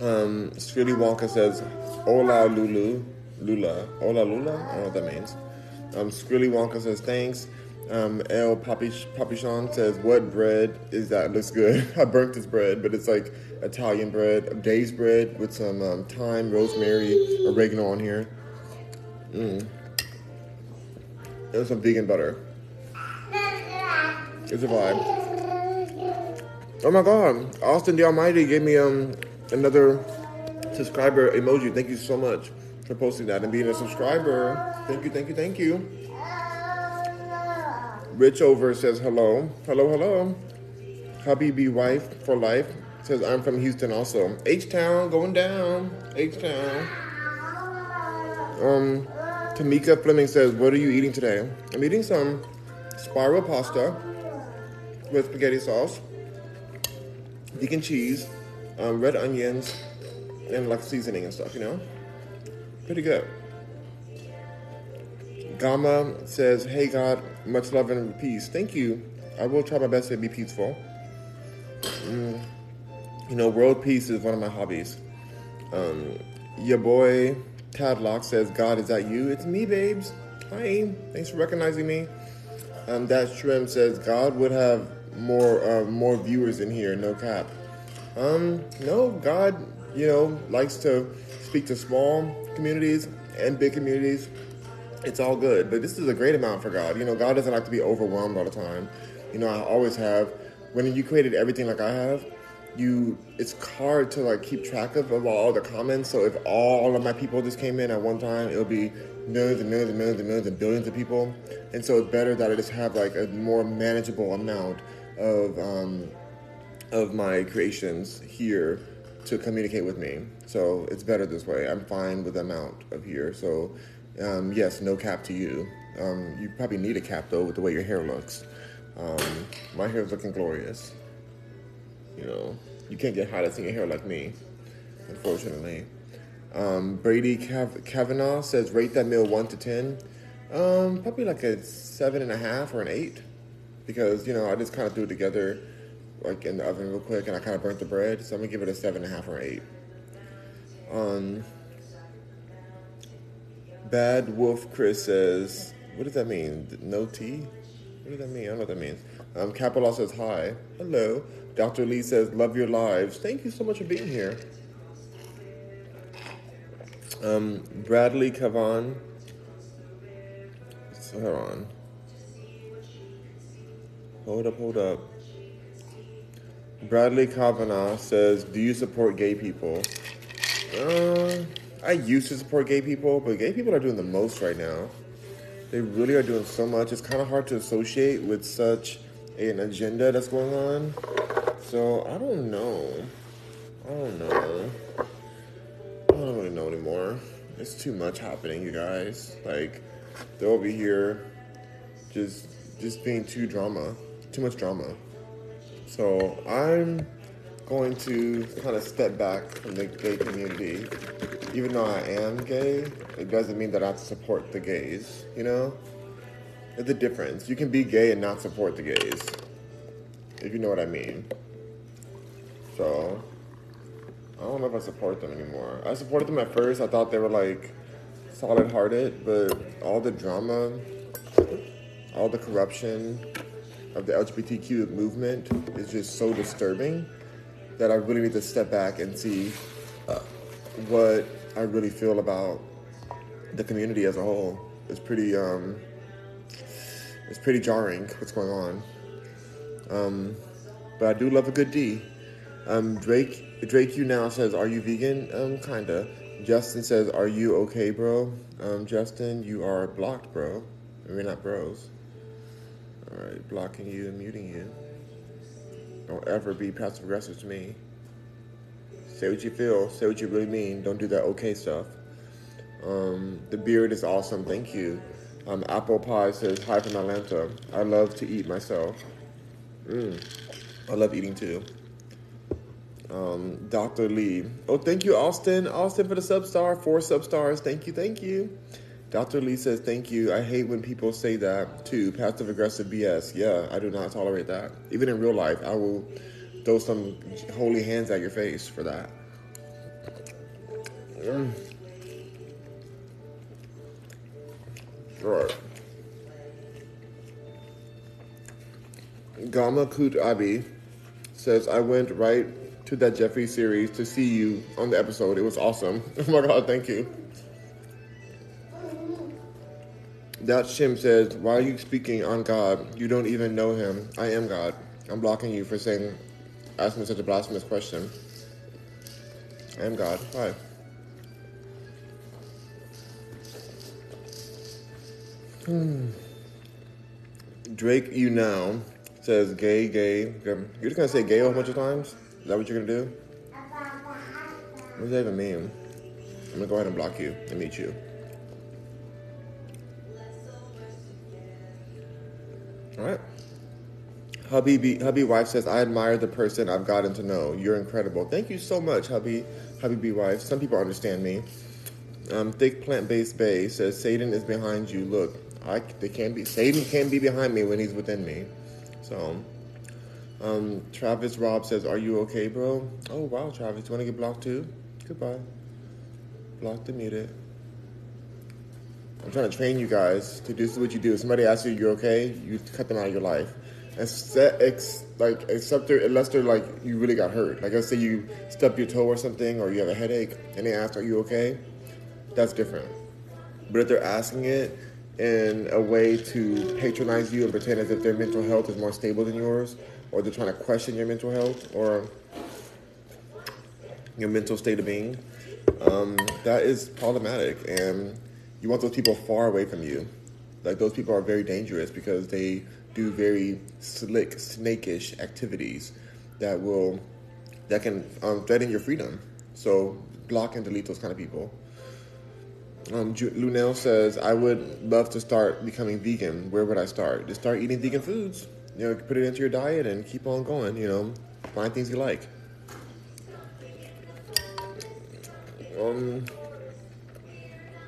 [SPEAKER 1] Um, Streely Wonka says, Hola Lulu. Lula. Hola Lula? I don't know what that means. Um, Skrilly Wonka says, thanks. Um, Papish, Papichon says, what bread is that? Looks good. I burnt this bread, but it's like Italian bread, day's bread with some um, thyme, rosemary, oregano on here. Mm. And some vegan butter. It's a vibe. Oh my god, Austin the Almighty gave me um another subscriber emoji. Thank you so much for posting that and being a subscriber. Thank you, thank you, thank you. Rich over says hello. Hello, hello. Habibi wife for life says I'm from Houston also. H Town going down. H Town. Um Tamika Fleming says, What are you eating today? I'm eating some spiral pasta with spaghetti sauce, vegan cheese, um, red onions, and like seasoning and stuff, you know? Pretty good. Gamma says, Hey God, much love and peace. Thank you. I will try my best to be peaceful. Mm, you know, world peace is one of my hobbies. Um, your boy Tadlock says, God, is that you? It's me, babes. Hi. Thanks for recognizing me. Um, that Shrimp says, God would have more uh, more viewers in here, no cap. Um, no, God, you know, likes to speak to small communities and big communities. It's all good, but this is a great amount for God. You know, God doesn't like to be overwhelmed all the time. You know, I always have. When you created everything like I have, you it's hard to like keep track of, of all the comments. So if all of my people just came in at one time, it'll be millions and millions and millions and millions and billions of people. And so it's better that I just have like a more manageable amount of um, of my creations here to communicate with me. So it's better this way. I'm fine with the amount of here. So um, yes, no cap to you. Um, you probably need a cap though with the way your hair looks. Um, my hair is looking glorious. You know, you can't get highlights in your hair like me, unfortunately. Um, Brady Cav- Kavanaugh says rate that meal one to ten. Um, probably like a seven and a half or an eight, because you know I just kind of threw it together, like in the oven real quick, and I kind of burnt the bread, so I'm gonna give it a seven and a half or eight. Um, Bad Wolf Chris says, what does that mean? No tea? What does that mean? I don't know what that means. Um, says hi. Hello. Dr. Lee says, love your lives. Thank you so much for being here. Um, Bradley Kavan. Hold on. Hold up, hold up. Bradley Kavanaugh says, Do you support gay people? Uh, I used to support gay people, but gay people are doing the most right now. They really are doing so much. It's kind of hard to associate with such an agenda that's going on. So I don't know. I don't know. I don't really know anymore. It's too much happening, you guys. Like they're over here just just being too drama. Too much drama. So I'm going to kind of step back from the gay community. Even though I am gay, it doesn't mean that I support the gays, you know? There's a difference. You can be gay and not support the gays, if you know what I mean. So, I don't know if I support them anymore. I supported them at first. I thought they were like solid hearted, but all the drama, all the corruption of the LGBTQ movement is just so disturbing that I really need to step back and see uh, what I really feel about the community as a whole. It's pretty, um, it's pretty jarring what's going on. Um, but I do love a good D. Um, Drake, Drake, you now says, "Are you vegan?" Um, kinda. Justin says, "Are you okay, bro?" Um, Justin, you are blocked, bro. We're not bros. All right, blocking you and muting you. Don't ever be passive aggressive to me. Say what you feel. Say what you really mean. Don't do that okay stuff. Um, the beard is awesome. Thank you. Um, Apple Pie says, Hi from Atlanta. I love to eat myself. Mm. I love eating too. Um, Dr. Lee. Oh, thank you, Austin. Austin for the substar. Four substars. Thank you. Thank you. Dr. Lee says, Thank you. I hate when people say that too. Passive aggressive BS. Yeah, I do not tolerate that. Even in real life, I will throw some holy hands at your face for that. Mm. Right. Gama Kut Abi says, I went right to that Jeffrey series to see you on the episode. It was awesome. Oh my God, thank you. That Shim says, Why are you speaking on God? You don't even know him. I am God. I'm blocking you for saying, asking such a blasphemous question. I am God. Why? Hmm. Drake, you now says gay, gay. You're just gonna say gay a whole bunch of times? Is that what you're gonna do? What does that even mean? I'm gonna go ahead and block you and meet you. All right. Hubby, hubby wife says, I admire the person I've gotten to know. You're incredible. Thank you so much, hubby, hubby B wife. Some people understand me. Um, thick plant based bay says, Satan is behind you. Look, I they can't be Satan can't be behind me when he's within me. So, um, Travis Rob says, "Are you okay, bro?" Oh wow, Travis, you want to get blocked too? Goodbye. Blocked and muted. I'm trying to train you guys to do what you do. If somebody asks you, "You're okay?" You cut them out of your life. Except, ex, like, except unless they're like you really got hurt. Like, let's say you stub your toe or something, or you have a headache, and they ask, "Are you okay?" That's different. But if they're asking it in a way to patronize you and pretend as if their mental health is more stable than yours, or they're trying to question your mental health or your mental state of being, um, that is problematic. And you want those people far away from you. Like those people are very dangerous because they do very slick, snakish activities that will that can um, threaten your freedom. So block and delete those kind of people. Um, Lunel says, I would love to start becoming vegan. Where would I start? Just start eating vegan foods. You know, put it into your diet and keep on going. You know, find things you like. Um,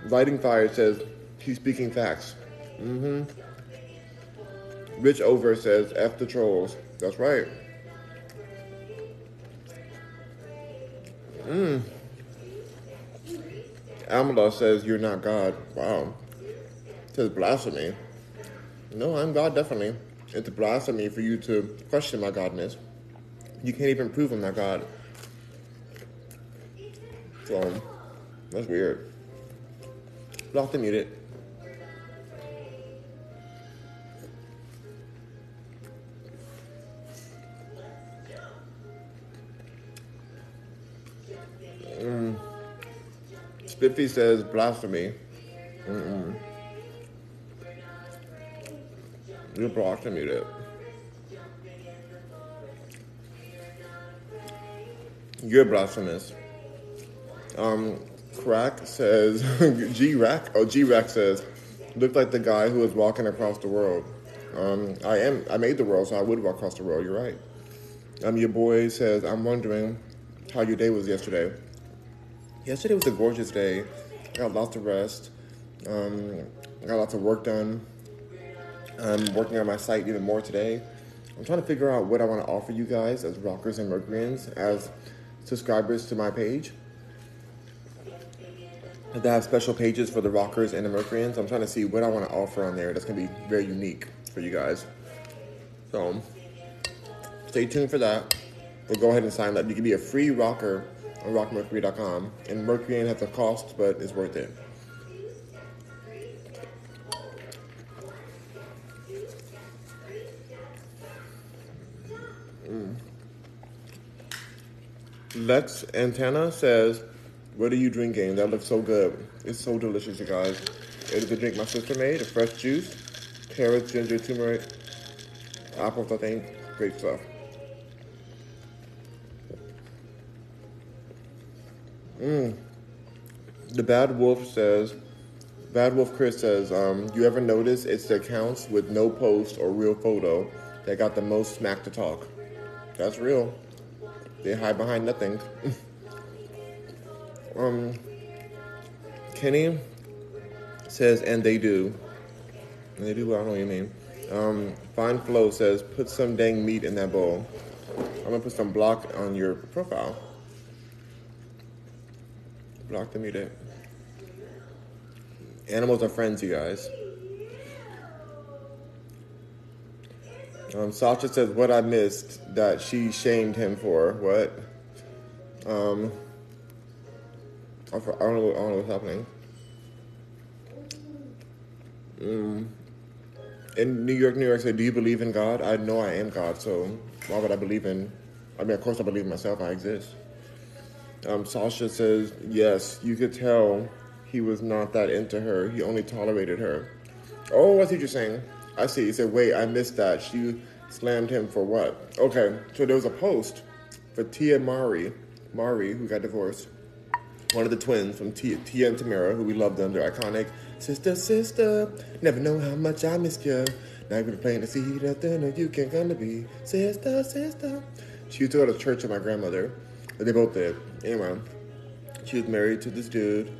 [SPEAKER 1] Lighting Fire says, he's speaking facts. Mm-hmm. Rich Over says, F the trolls. That's right. Mmm. Amala says, You're not God. Wow. Says blasphemy. No, I'm God, definitely. It's blasphemy for you to question my godness. You can't even prove I'm not God. So, that's weird. You'll have to mute it. Mm. Spiffy says blasphemy. Mm-mm. You're blasphemy it. You're blasphemous. Um, Crack says, G Rack, oh, G Rack says, looked like the guy who was walking across the world. Um, I am, I made the world, so I would walk across the world. You're right. Um, your boy says, I'm wondering how your day was yesterday. Yesterday was a gorgeous day. I got lots of rest. Um, I got lots of work done. I'm working on my site even more today. I'm trying to figure out what I want to offer you guys as rockers and Mercuryans, as subscribers to my page. They have special pages for the rockers and the Mercuryans. I'm trying to see what I want to offer on there that's going to be very unique for you guys. So, stay tuned for that. We'll go ahead and sign up. You can be a free rocker on rockmercury.com. And Mercuryan has a cost, but it's worth it. Mm. Lex Antenna says, What are you drinking? That looks so good. It's so delicious, you guys. It is a drink my sister made, a fresh juice, carrots, ginger, turmeric, apples, I think. Great stuff. Mm. The Bad Wolf says, Bad Wolf Chris says, um, you ever notice it's the accounts with no post or real photo that got the most smack to talk? That's real. They hide behind nothing. um, Kenny says, and they do. And they do, I don't know what you mean. Um, Fine Flow says, put some dang meat in that bowl. I'm gonna put some block on your profile. Block the meat. Animals are friends, you guys. Um, Sasha says, "What I missed that she shamed him for what? Um, I don't know. I don't know what's happening. Um, in New York, New York said, "Do you believe in God?" I know I am God, so why would I believe in? I mean, of course, I believe in myself. I exist. Um, Sasha says, "Yes, you could tell he was not that into her. He only tolerated her." Oh, I see what you're saying. I see. He said, wait, I missed that. She slammed him for what? Okay, so there was a post for Tia Mowry, Mowry, who got divorced. One of the twins from Tia, Tia and Tamera, who we love them. They're iconic. Sister, sister, never know how much I missed you. Now you're playing to see that then you can come to be. Sister, sister. She used to go to church with my grandmother. They both did. Anyway, she was married to this dude.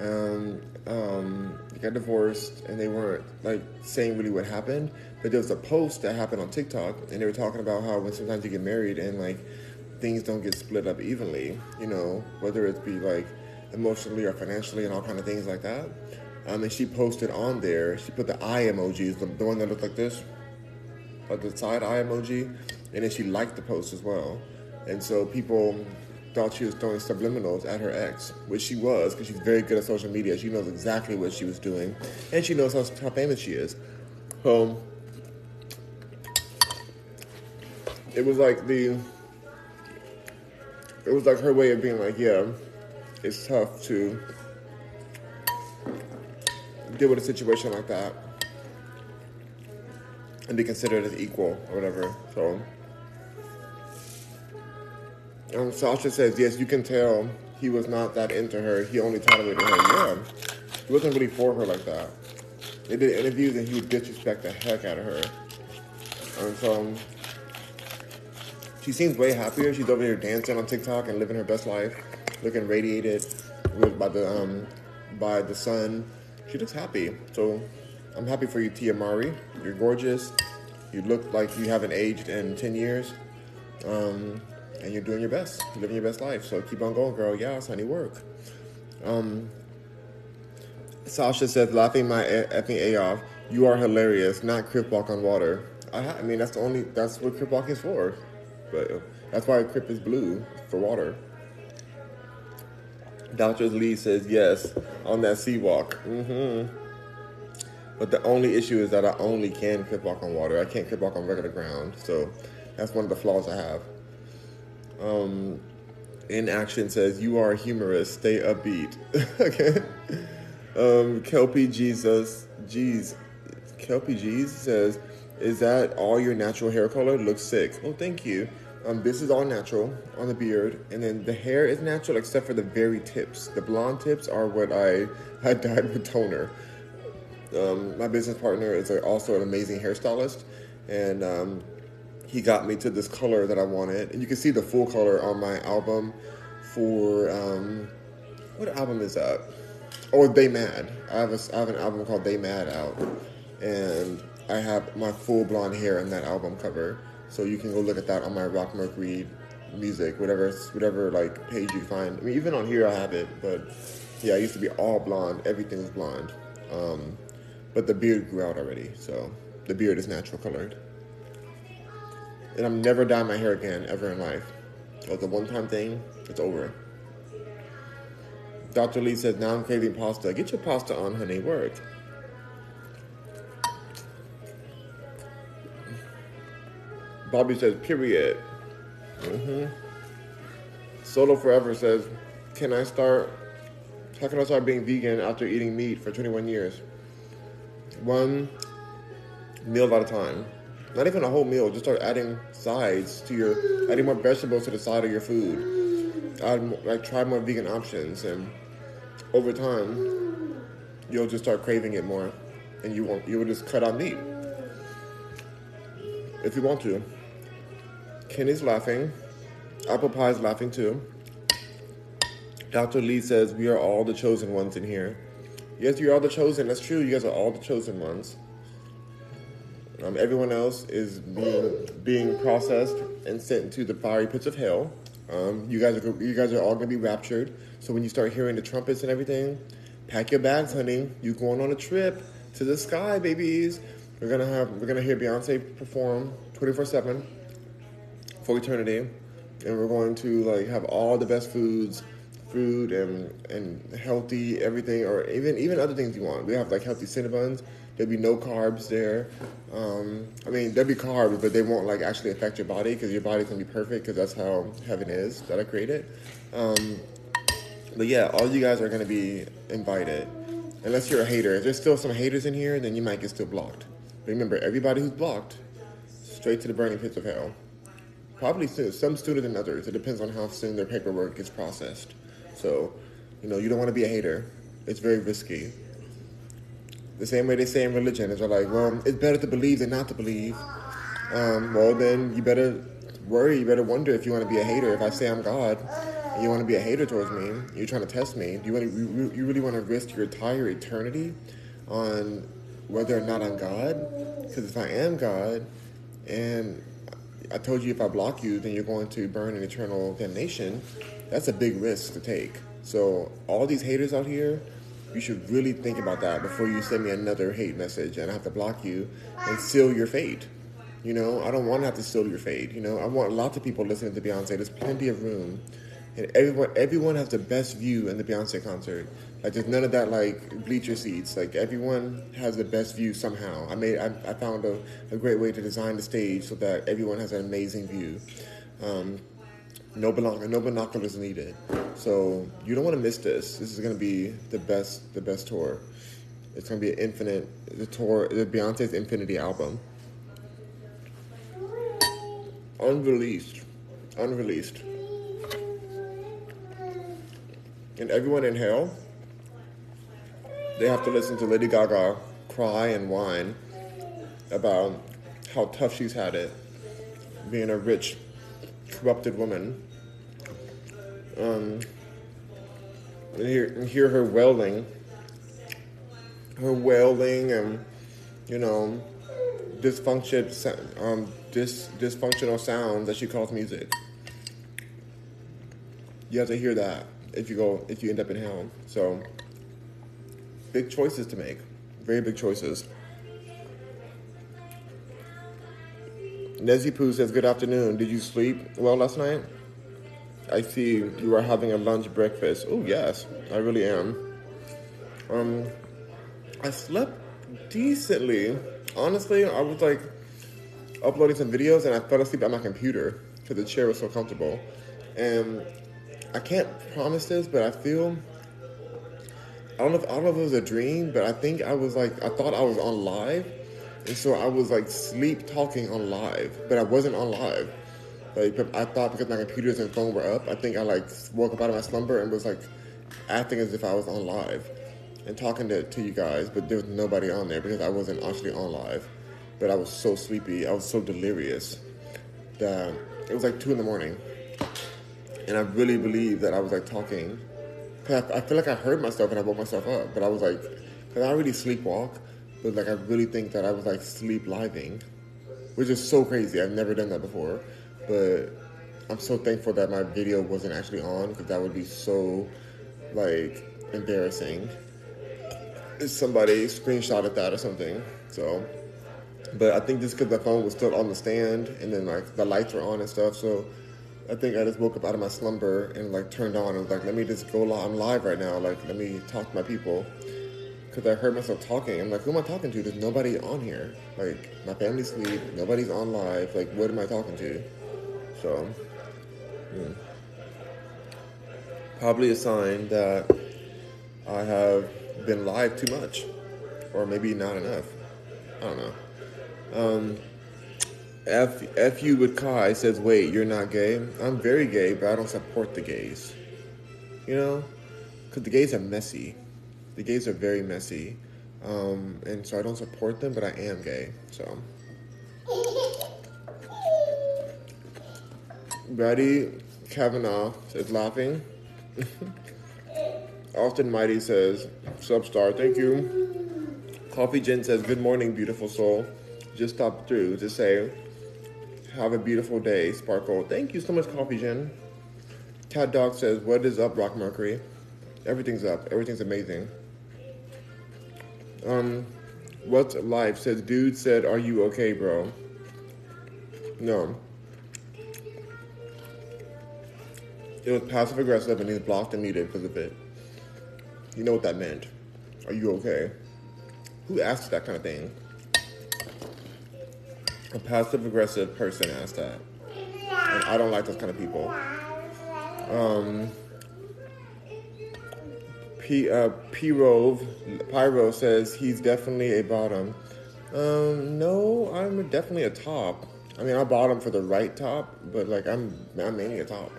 [SPEAKER 1] Um, um, got divorced and they weren't like saying really what happened. But there was a post that happened on TikTok and they were talking about how when sometimes you get married and like things don't get split up evenly, you know, whether it be like emotionally or financially and all kind of things like that. Um, and she posted on there, she put the eye emojis, the, the one that looked like this, like the side eye emoji, and then she liked the post as well. And so people thought she was throwing subliminals at her ex, which she was, because she's very good at social media. She knows exactly what she was doing, and she knows how, how famous she is. So it was like the, it was like her way of being like, yeah, it's tough to deal with a situation like that and be considered as equal or whatever. So. Um, Sasha says, yes, you can tell he was not that into her. He only tolerated her. Yeah. He wasn't really for her like that. They did interviews and he would disrespect the heck out of her. And so um, she seems way happier. She's over here dancing on TikTok and living her best life, looking radiated by the um, by the sun. She looks happy. So I'm happy for you, Tia Mowry. You're gorgeous. You look like you haven't aged in 10 years. Um, and you're doing your best, you're living your best life. So keep on going, girl. Yes, honey, work. Um, Sasha says, laughing my effing A off. You are hilarious. Not Crip Walk on water. I, I mean, that's the only. That's what Crip Walk is for. But that's why Crip is blue for water. Dr. Lee says yes on that sea walk. Mm-hmm. But the only issue is that I only can crip walk on water. I can't crip walk on regular ground. So that's one of the flaws I have. Um, in action says, You are humorous, stay upbeat. okay. Um, Kelpie Jesus, Jeez, Kelpie Jesus says, Is that all your natural hair color? Looks sick. Oh, thank you. Um, this is all natural on the beard, and then the hair is natural except for the very tips. The blonde tips are what I had dyed with toner. Um, my business partner is also an amazing hairstylist, and um, he got me to this color that I wanted. And you can see the full color on my album for um, what album is that? Oh, They Mad. I have, a, I have an album called They Mad out, and I have my full blonde hair in that album cover. So you can go look at that on my Rock Mercury music, whatever whatever like page you find. I mean, even on here I have it, but yeah, I used to be all blonde. Everything was blonde, um, but the beard grew out already, so the beard is natural colored. And I'm never dyeing my hair again ever in life. It was a one-time thing. It's over. Dr. Lee says, now I'm craving pasta. Get your pasta on, honey. Work. Bobby says, period. Mm-hmm. Solo Forever says, can I start, how can I start being vegan after eating meat for 21 years? One meal at a time. Not even a whole meal, just start adding sides to your, adding more vegetables to the side of your food. Add, like, try more vegan options, and over time, you'll just start craving it more, and you won't, you will just cut out meat. If you want to. Kenny's laughing. Apple Pie's laughing too. Dr. Lee says, We are all the chosen ones in here. Yes, you're all the chosen. That's true. You guys are all the chosen ones. Um, everyone else is being being processed and sent to the fiery pits of hell. Um, you guys are you guys are all gonna be raptured. So when you start hearing the trumpets and everything, pack your bags, honey. You're going on a trip to the sky, babies. We're gonna have we're gonna hear Beyonce perform 24 seven for eternity, and we're going to like have all the best foods, food and and healthy everything, or even even other things you want. We have like healthy Cinnabons. There'll be no carbs there. Um, I mean, there'll be carbs, but they won't like actually affect your body because your body's gonna be perfect because that's how heaven is that I created. Um, but yeah, all you guys are gonna be invited, unless you're a hater. If there's still some haters in here, then you might get still blocked. Remember, everybody who's blocked, straight to the burning pits of hell. Probably some sooner than others. It depends on how soon their paperwork gets processed. So, you know, you don't want to be a hater. It's very risky. The same way they say in religion is they're like, well, it's better to believe than not to believe. Um, well, then you better worry. You better wonder if you want to be a hater. If I say I'm God, you want to be a hater towards me, you're trying to test me. Do you want to, you really want to risk your entire eternity on whether or not I'm God? Because if I am God, and I told you if I block you, then you're going to burn in eternal damnation. That's a big risk to take. So all these haters out here, you should really think about that before you send me another hate message and I have to block you and seal your fate. You know, I don't want to have to seal your fate. You know, I want lots of people listening to Beyonce. There's plenty of room, and everyone everyone has the best view in the Beyonce concert. Like there's none of that like bleacher seats. Like everyone has the best view somehow. I made I, I found a, a great way to design the stage so that everyone has an amazing view. Um, no binoc- no binoculars needed. So you don't want to miss this. This is to be the best the best tour. It's to be an infinite the tour the Beyonce's Infinity album. Unreleased, unreleased, and everyone in hell they have to listen to Lady Gaga cry and whine about how tough she's had it being a rich, corrupted woman. Um, and hear, and hear her wailing, her wailing and, you know, dysfunction, um, dis, dysfunctional sounds that she calls music. You have to hear that if you go, if you end up in hell. So, big choices to make. Very big choices. Nezzy Poo says, Good afternoon. Did you sleep well last night? I see you are having a lunch breakfast. Oh, yes, I really am. Um, I slept decently. Honestly, I was like uploading some videos and I fell asleep at my computer because the chair was so comfortable. And I can't promise this, but I feel don't know if I don't know if it was a dream, but I think I was like I thought I was on live, and so I was like sleep talking on live, but I wasn't on live. Like I thought because my computers and phone were up, I think I like woke up out of my slumber and was like acting as if I was on live and talking to, to you guys, but there was nobody on there because I wasn't actually on live. But I was so sleepy, I was so delirious that it was like two in the morning, and I really believe that I was like talking. Cause I, feel like I heard myself and I woke myself up, but I was like, cause I already sleepwalk, but like I really think that I was like sleep living, which is so crazy. I've never done that before, but I'm so thankful that my video wasn't actually on because that would be so like embarrassing if somebody screenshotted that or something. So, but I think just because the phone was still on the stand and then like the lights were on and stuff, so I think I just woke up out of my slumber and like turned on and was like, let me just go live. I'm live right now. Like, let me talk to my people. Because I heard myself talking. I'm like, who am I talking to? There's nobody on here. Like, my family's asleep. Nobody's on live. Like, what am I talking to? So, hmm. probably a sign that I have been live too much, or maybe not enough. I don't know. Um, F F you with Kai says, "Wait, you're not gay? I'm very gay, but I don't support the gays. You know, because the gays are messy. The gays are very messy, um, and so I don't support them, but I am gay. So." Brady Kavanaugh is laughing. Austin Mighty says, Substar, thank you. Coffee Jen says, Good morning, beautiful soul. Just stopped through to say, Have a beautiful day, Sparkle. Thank you so much, Coffee Jen. Cat Dog says, What is up, Rock Mercury? Everything's up. Everything's amazing. Um, What's Life says, Dude said, Are you okay, bro? No. It was passive aggressive and he's blocked and muted because of it. You know what that meant. Are you okay? Who asks that kind of thing? A passive aggressive person asked that. And I don't like those kind of people. Um, P, uh, P-Rove, Pyro says he's definitely a bottom. Um, no, I'm definitely a top. I mean, I bottom for the right top, but like I'm, I'm mainly a top.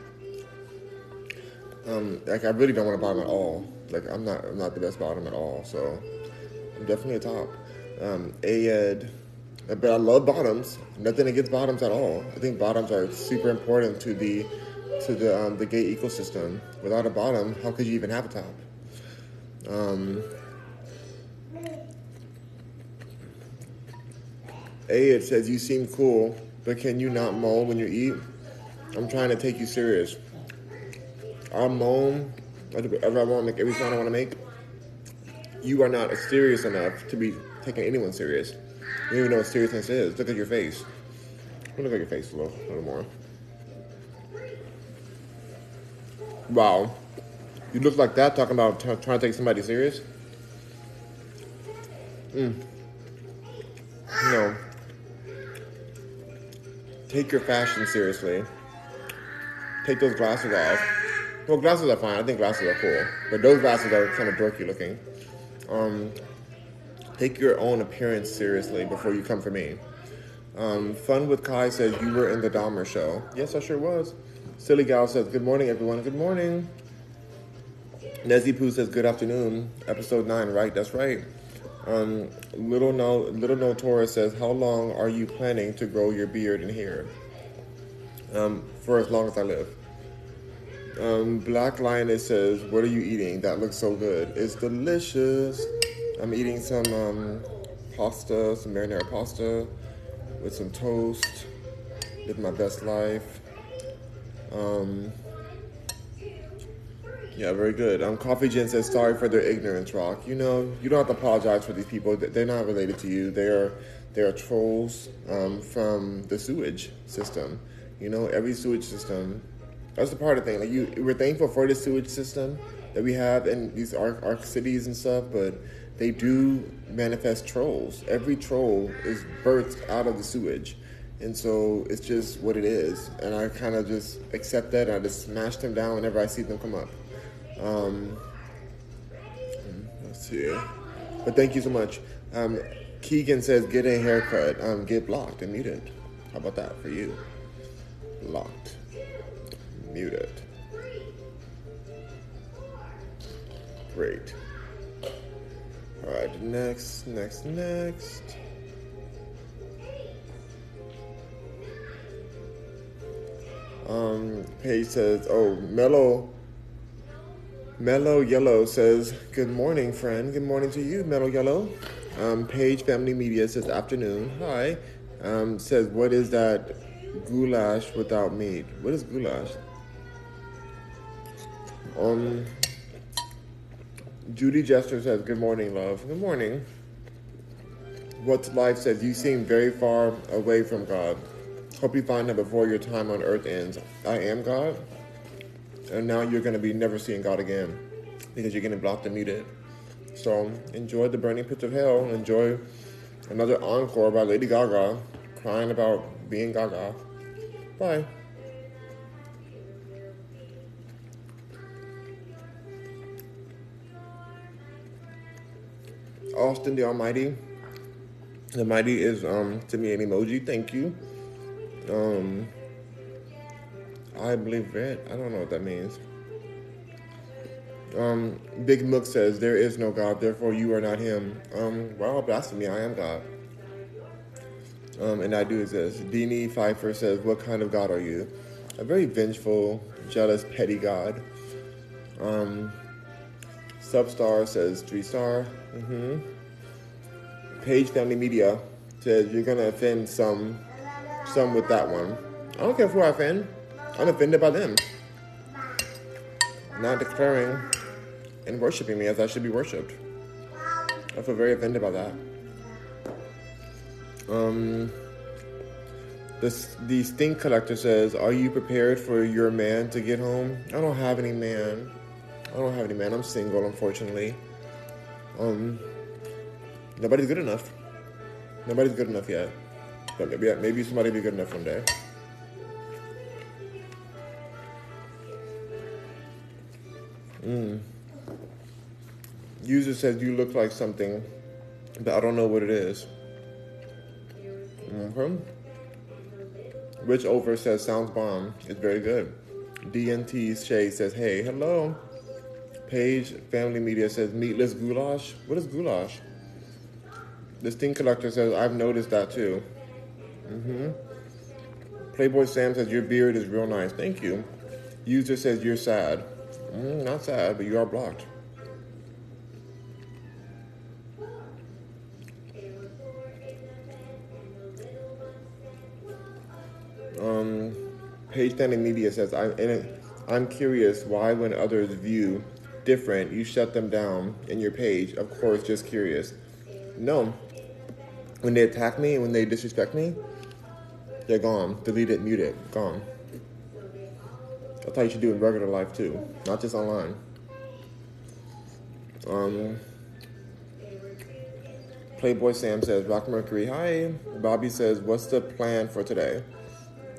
[SPEAKER 1] Um, like I really don't want to bottom at all. Like I'm not I'm not the best bottom at all. So I'm definitely a top. Um, AED, but I love bottoms. Nothing against bottoms at all. I think bottoms are super important to the to the um, the gay ecosystem. Without a bottom, how could you even have a top? Um, AED says you seem cool, but can you not moan when you eat? I'm trying to take you serious. I'll moan whatever I want make, every sound I want to make, you are not serious enough to be taking anyone serious. You don't even know what seriousness is. Look at your face. Look at your face a little, a little more. Wow. You look like that talking about t- trying to take somebody serious? Mm. No. Take your fashion seriously. Take those glasses off. Well, glasses are fine. I think glasses are cool, but those glasses are kind of dorky looking. Um, take your own appearance seriously before you come for me. Um, Fun with Kai says you were in the Dahmer show. Yes, I sure was. Silly Gal says good morning, everyone. Good morning. Nezzy Poo says good afternoon. Episode nine, right? That's right. Um, little no little no Taurus says how long are you planning to grow your beard and hair? Um, for as long as I live. Um, Black Lioness says, "What are you eating? That looks so good. It's delicious. I'm eating some um, pasta, some marinara pasta, with some toast. Live my best life. Um, yeah, very good. Um, Coffee Jen says, "Sorry for their ignorance, Rock. You know, you don't have to apologize for these people. They're not related to you. They are, they are trolls um, from the sewage system. You know, every sewage system." That's the part of the thing. Like you, we're thankful for the sewage system that we have in these our cities and stuff, but they do manifest trolls. Every troll is birthed out of the sewage. And so it's just what it is. And I kind of just accept that I just smash them down whenever I see them come up. Um, let's see. But thank you so much. Um, Keegan says, get a haircut, um, get blocked and muted. How about that for you? locked. Muted. Great. Alright, next, next, next. Um, Paige says, oh, Mellow, Mellow Yellow says, good morning, friend. Good morning to you, Mellow Yellow. Um, Page Family Media says, afternoon. Hi. Um, says, what is that goulash without meat? What is goulash? Um, Judy Jester says, good morning, love. Good morning. What's Life says, you seem very far away from God. Hope you find him before your time on earth ends. I am God, and now you're going to be never seeing God again because you're getting blocked and muted. So enjoy the burning pits of hell. Enjoy another encore by Lady Gaga crying about being Gaga. Bye. Austin the Almighty. The mighty is um to me an emoji. Thank you. Um, I believe it. I don't know what that means. Um, Big Mook says, There is no God, therefore you are not him. Um, well, blasphemy, I am God. Um, and I do exist. Deanie Pfeiffer says, What kind of God are you? A very vengeful, jealous, petty God. Um, Substar says, Three star. Mm-hmm. Page Family Media says, You're to offend some some with that one. I don't care who I offend. I'm offended by them. Not declaring and worshiping me as I should be worshipped. I feel very offended by that. Um, this the stink collector says, "Are you prepared for your man to get home?" I don't have any man. I don't have any man. I'm single, unfortunately. Um, nobody's good enough. Nobody's good enough yet. But maybe maybe somebody will be good enough one day. Mm. User says you look like something, but I don't know what it is. Mm-hmm. Rich Over says sounds bomb. It's very good. DNT Shay says hey hello. Page Family Media says meatless goulash. What is goulash? The Sting Collector says I've noticed that too. Mm-hmm. Playboy Sam says your beard is real nice. Thank you. User says you're sad. Mm, not sad, but you are blocked. Um, Page Standing Media says I'm. I'm curious why when others view different, you shut them down in your page. Of course, just curious. No. When they attack me, and when they disrespect me, they're gone. Deleted, muted, gone. That's how you should do in regular life too, not just online. Um, Playboy Sam says, Rock Mercury, hi. Bobby says, what's the plan for today?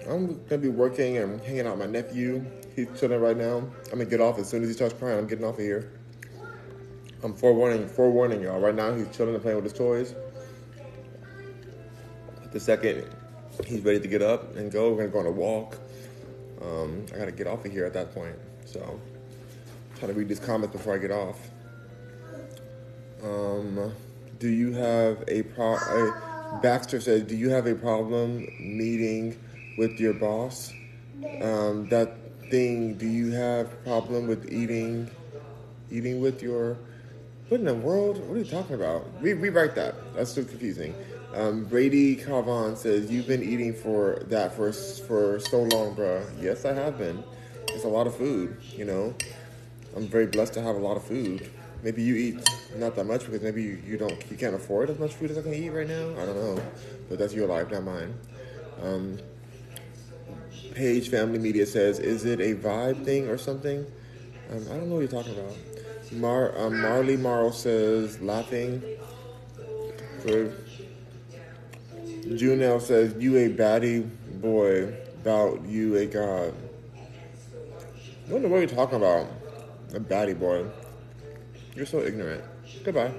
[SPEAKER 1] I'm gonna be working and hanging out with my nephew. He's chilling right now. I'm gonna get off as soon as he starts crying. I'm getting off of here. I'm forewarning, forewarning y'all. Right now, he's chilling and playing with his toys. The second he's ready to get up and go. We're gonna go on a walk. Um, I gotta get off of here at that point. So, trying to read these comments before I get off. Um, do you have a pro? A, Baxter says, do you have a problem meeting with your boss? Um, that thing. Do you have problem with eating? Eating with your? What in the world? What are you talking about? Re- rewrite that. That's so confusing. Um, Brady Calvon says, You've been eating for that for for so long, bro. Yes, I have been. It's a lot of food, you know. I'm very blessed to have a lot of food. Maybe you eat not that much because maybe you, you don't you can't afford as much food as I can eat right now. I don't know, but that's your life, not mine. Um, Page Family Media says, "Is it a vibe thing or something?" Um, I don't know what you're talking about. Mar um, Marley Marl says, "Laughing." Good. Junel says, You a baddie boy, about you a god. I wonder what you're talking about. A baddie boy. You're so ignorant. Goodbye.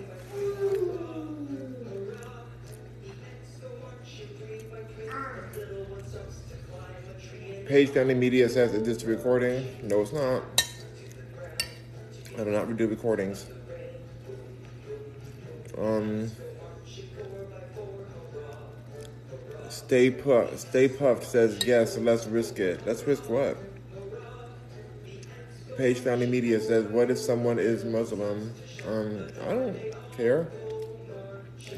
[SPEAKER 1] Page Family Media says, is this a recording? No, it's not. I do not do recordings. Um, Stay puffed. Stay puffed says yes. let's risk it. Let's risk what? Page Family Media says, "What if someone is Muslim?" Um, I don't care.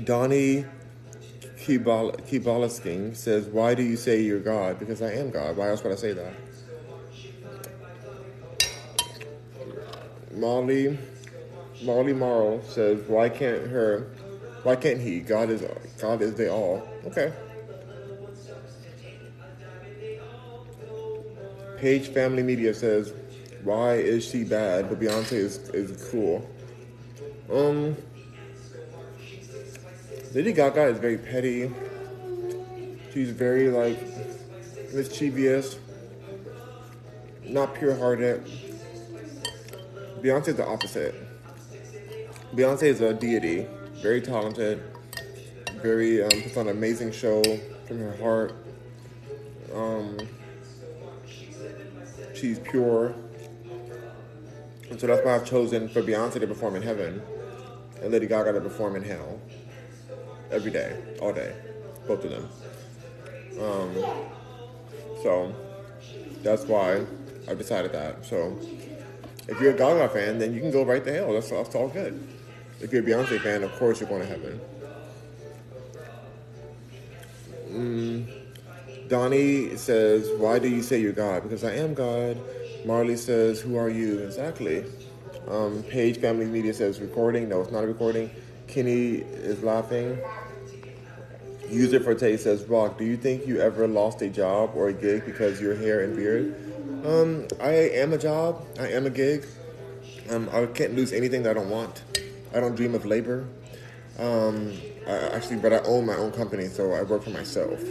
[SPEAKER 1] Donnie Kibalasking says, "Why do you say you're God?" Because I am God. Why else would I say that? Molly Molly Morrow says, "Why can't her? Why can't he? God is God is they all." Okay. Page Family Media says, "Why is she bad? But Beyonce is is cool." Um, Lady Gaga is very petty. She's very like mischievous, not pure-hearted. Beyonce is the opposite. Beyonce is a deity, very talented, very um, puts on an amazing show from her heart. Um, she's pure. And so that's why I've chosen for Beyonce to perform in heaven and Lady Gaga to perform in hell. Every day, all day. Both of them. Um, so that's why I decided that. So if you're a Gaga fan, then you can go right to hell. That's, that's all good. If you're a Beyonce fan, of course you're going to heaven. Mm. Donnie says, Why do you say you're God? Because I am God. Marley says, Who are you? Exactly. Um, Page Family Media says, Recording. No, it's not a recording. Kenny is laughing. User Forte says, Rock, do you think you ever lost a job or a gig because your hair and beard? Um, I am a job. I am a gig. Um, I can't lose anything that I don't want. I don't dream of labor. Um, I, actually, but I own my own company, so I work for myself.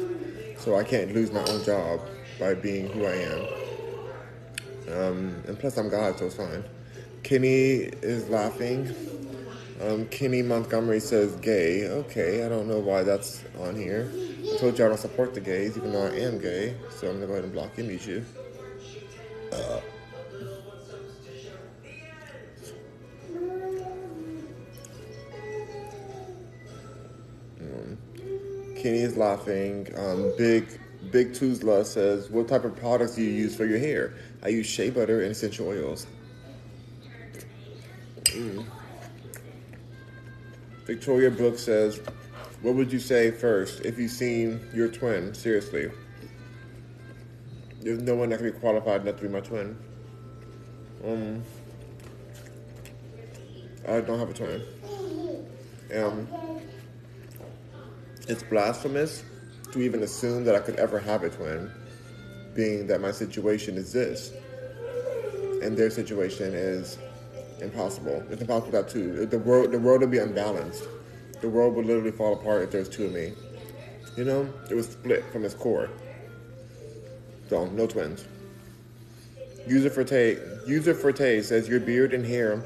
[SPEAKER 1] So I can't lose my own job by being who I am. Um, and plus, I'm God, so it's fine. Kenny is laughing. Um, Kenny Montgomery says gay. Okay, I don't know why that's on here. I told you I don't support the gays, even though I am gay. So I'm gonna go ahead and block meet you. Uh. Kenny is laughing. Um, Big Big Tuzla says, "What type of products do you use for your hair?" I use shea butter and essential oils. Mm. Victoria Brooks says, "What would you say first if you seen your twin? Seriously, there's no one that can be qualified not to be my twin. Um, I don't have a twin. Um." It's blasphemous to even assume that I could ever have a twin, being that my situation is this, and their situation is impossible. It's impossible without two. The world, the world would be unbalanced. The world would literally fall apart if there's two of me. You know, it was split from its core. So, no twins. User Forte, User Forte says your beard and hair.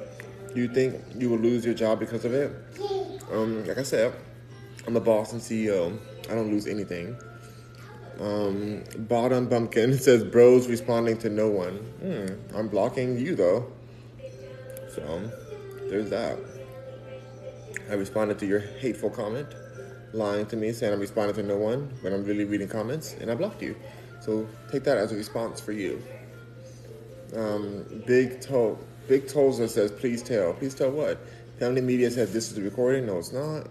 [SPEAKER 1] Do you think you will lose your job because of it? Um, like I said, I'm a boss and CEO. I don't lose anything. Um, bottom bumpkin says bros responding to no one. Hmm, I'm blocking you though. So there's that. I responded to your hateful comment, lying to me, saying I'm responding to no one, but I'm really reading comments, and I blocked you. So take that as a response for you. Um, Big Toe, Big Tozer says, please tell. Please tell what? Family Media says this is a recording. No, it's not.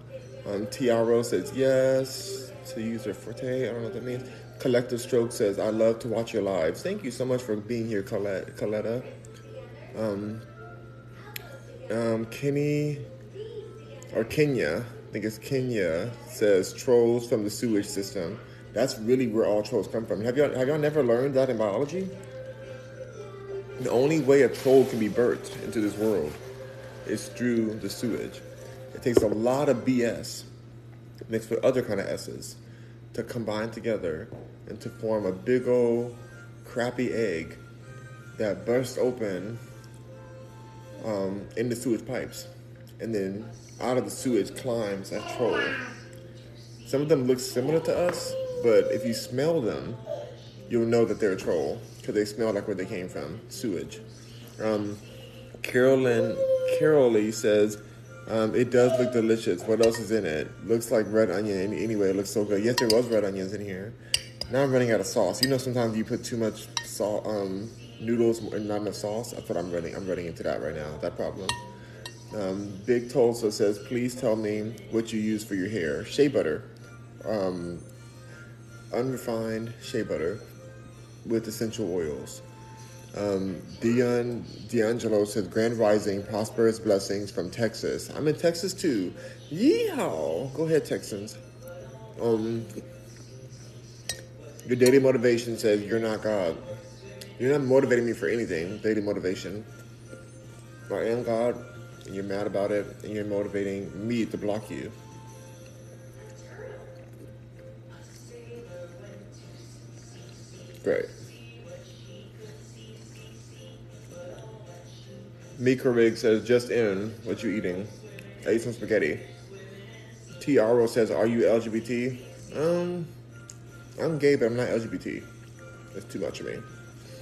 [SPEAKER 1] Um, TRO says yes to user Forte. I don't know what that means. Collective Stroke says, I love to watch your lives. Thank you so much for being here, Colette, Coletta. Um, um, Kenny, or Kenya, I think it's Kenya, says trolls from the sewage system. That's really where all trolls come from. Have y'all, have y'all never learned that in biology? The only way a troll can be birthed into this world is through the sewage. It takes a lot of BS mixed with other kind of S's to combine together and to form a big old crappy egg that bursts open um, in the sewage pipes. And then out of the sewage climbs a troll. Some of them look similar to us, but if you smell them, you'll know that they're a troll because they smell like where they came from, sewage. Um, Carolyn Carolee says, um, it does look delicious. What else is in it? Looks like red onion. Anyway, it looks so good. Yes, there was red onions in here. Now I'm running out of sauce. You know, sometimes you put too much salt, um, noodles and not enough sauce. That's what I'm running. I'm running into that right now. That problem. Um, Big Tulsa says, please tell me what you use for your hair. Shea butter, um, unrefined shea butter with essential oils. Um, Dion D'Angelo says, Grand Rising, prosperous blessings from Texas. I'm in Texas too. Yeehaw! Go ahead, Texans. Um, your daily motivation says, You're not God. You're not motivating me for anything. Daily motivation. I am God, and you're mad about it, and you're motivating me to block you. Great. Mika Rig says, just in, what you eating? I ate some spaghetti. T. Aro says, are you LGBT? Um, I'm gay, but I'm not LGBT. That's too much of me.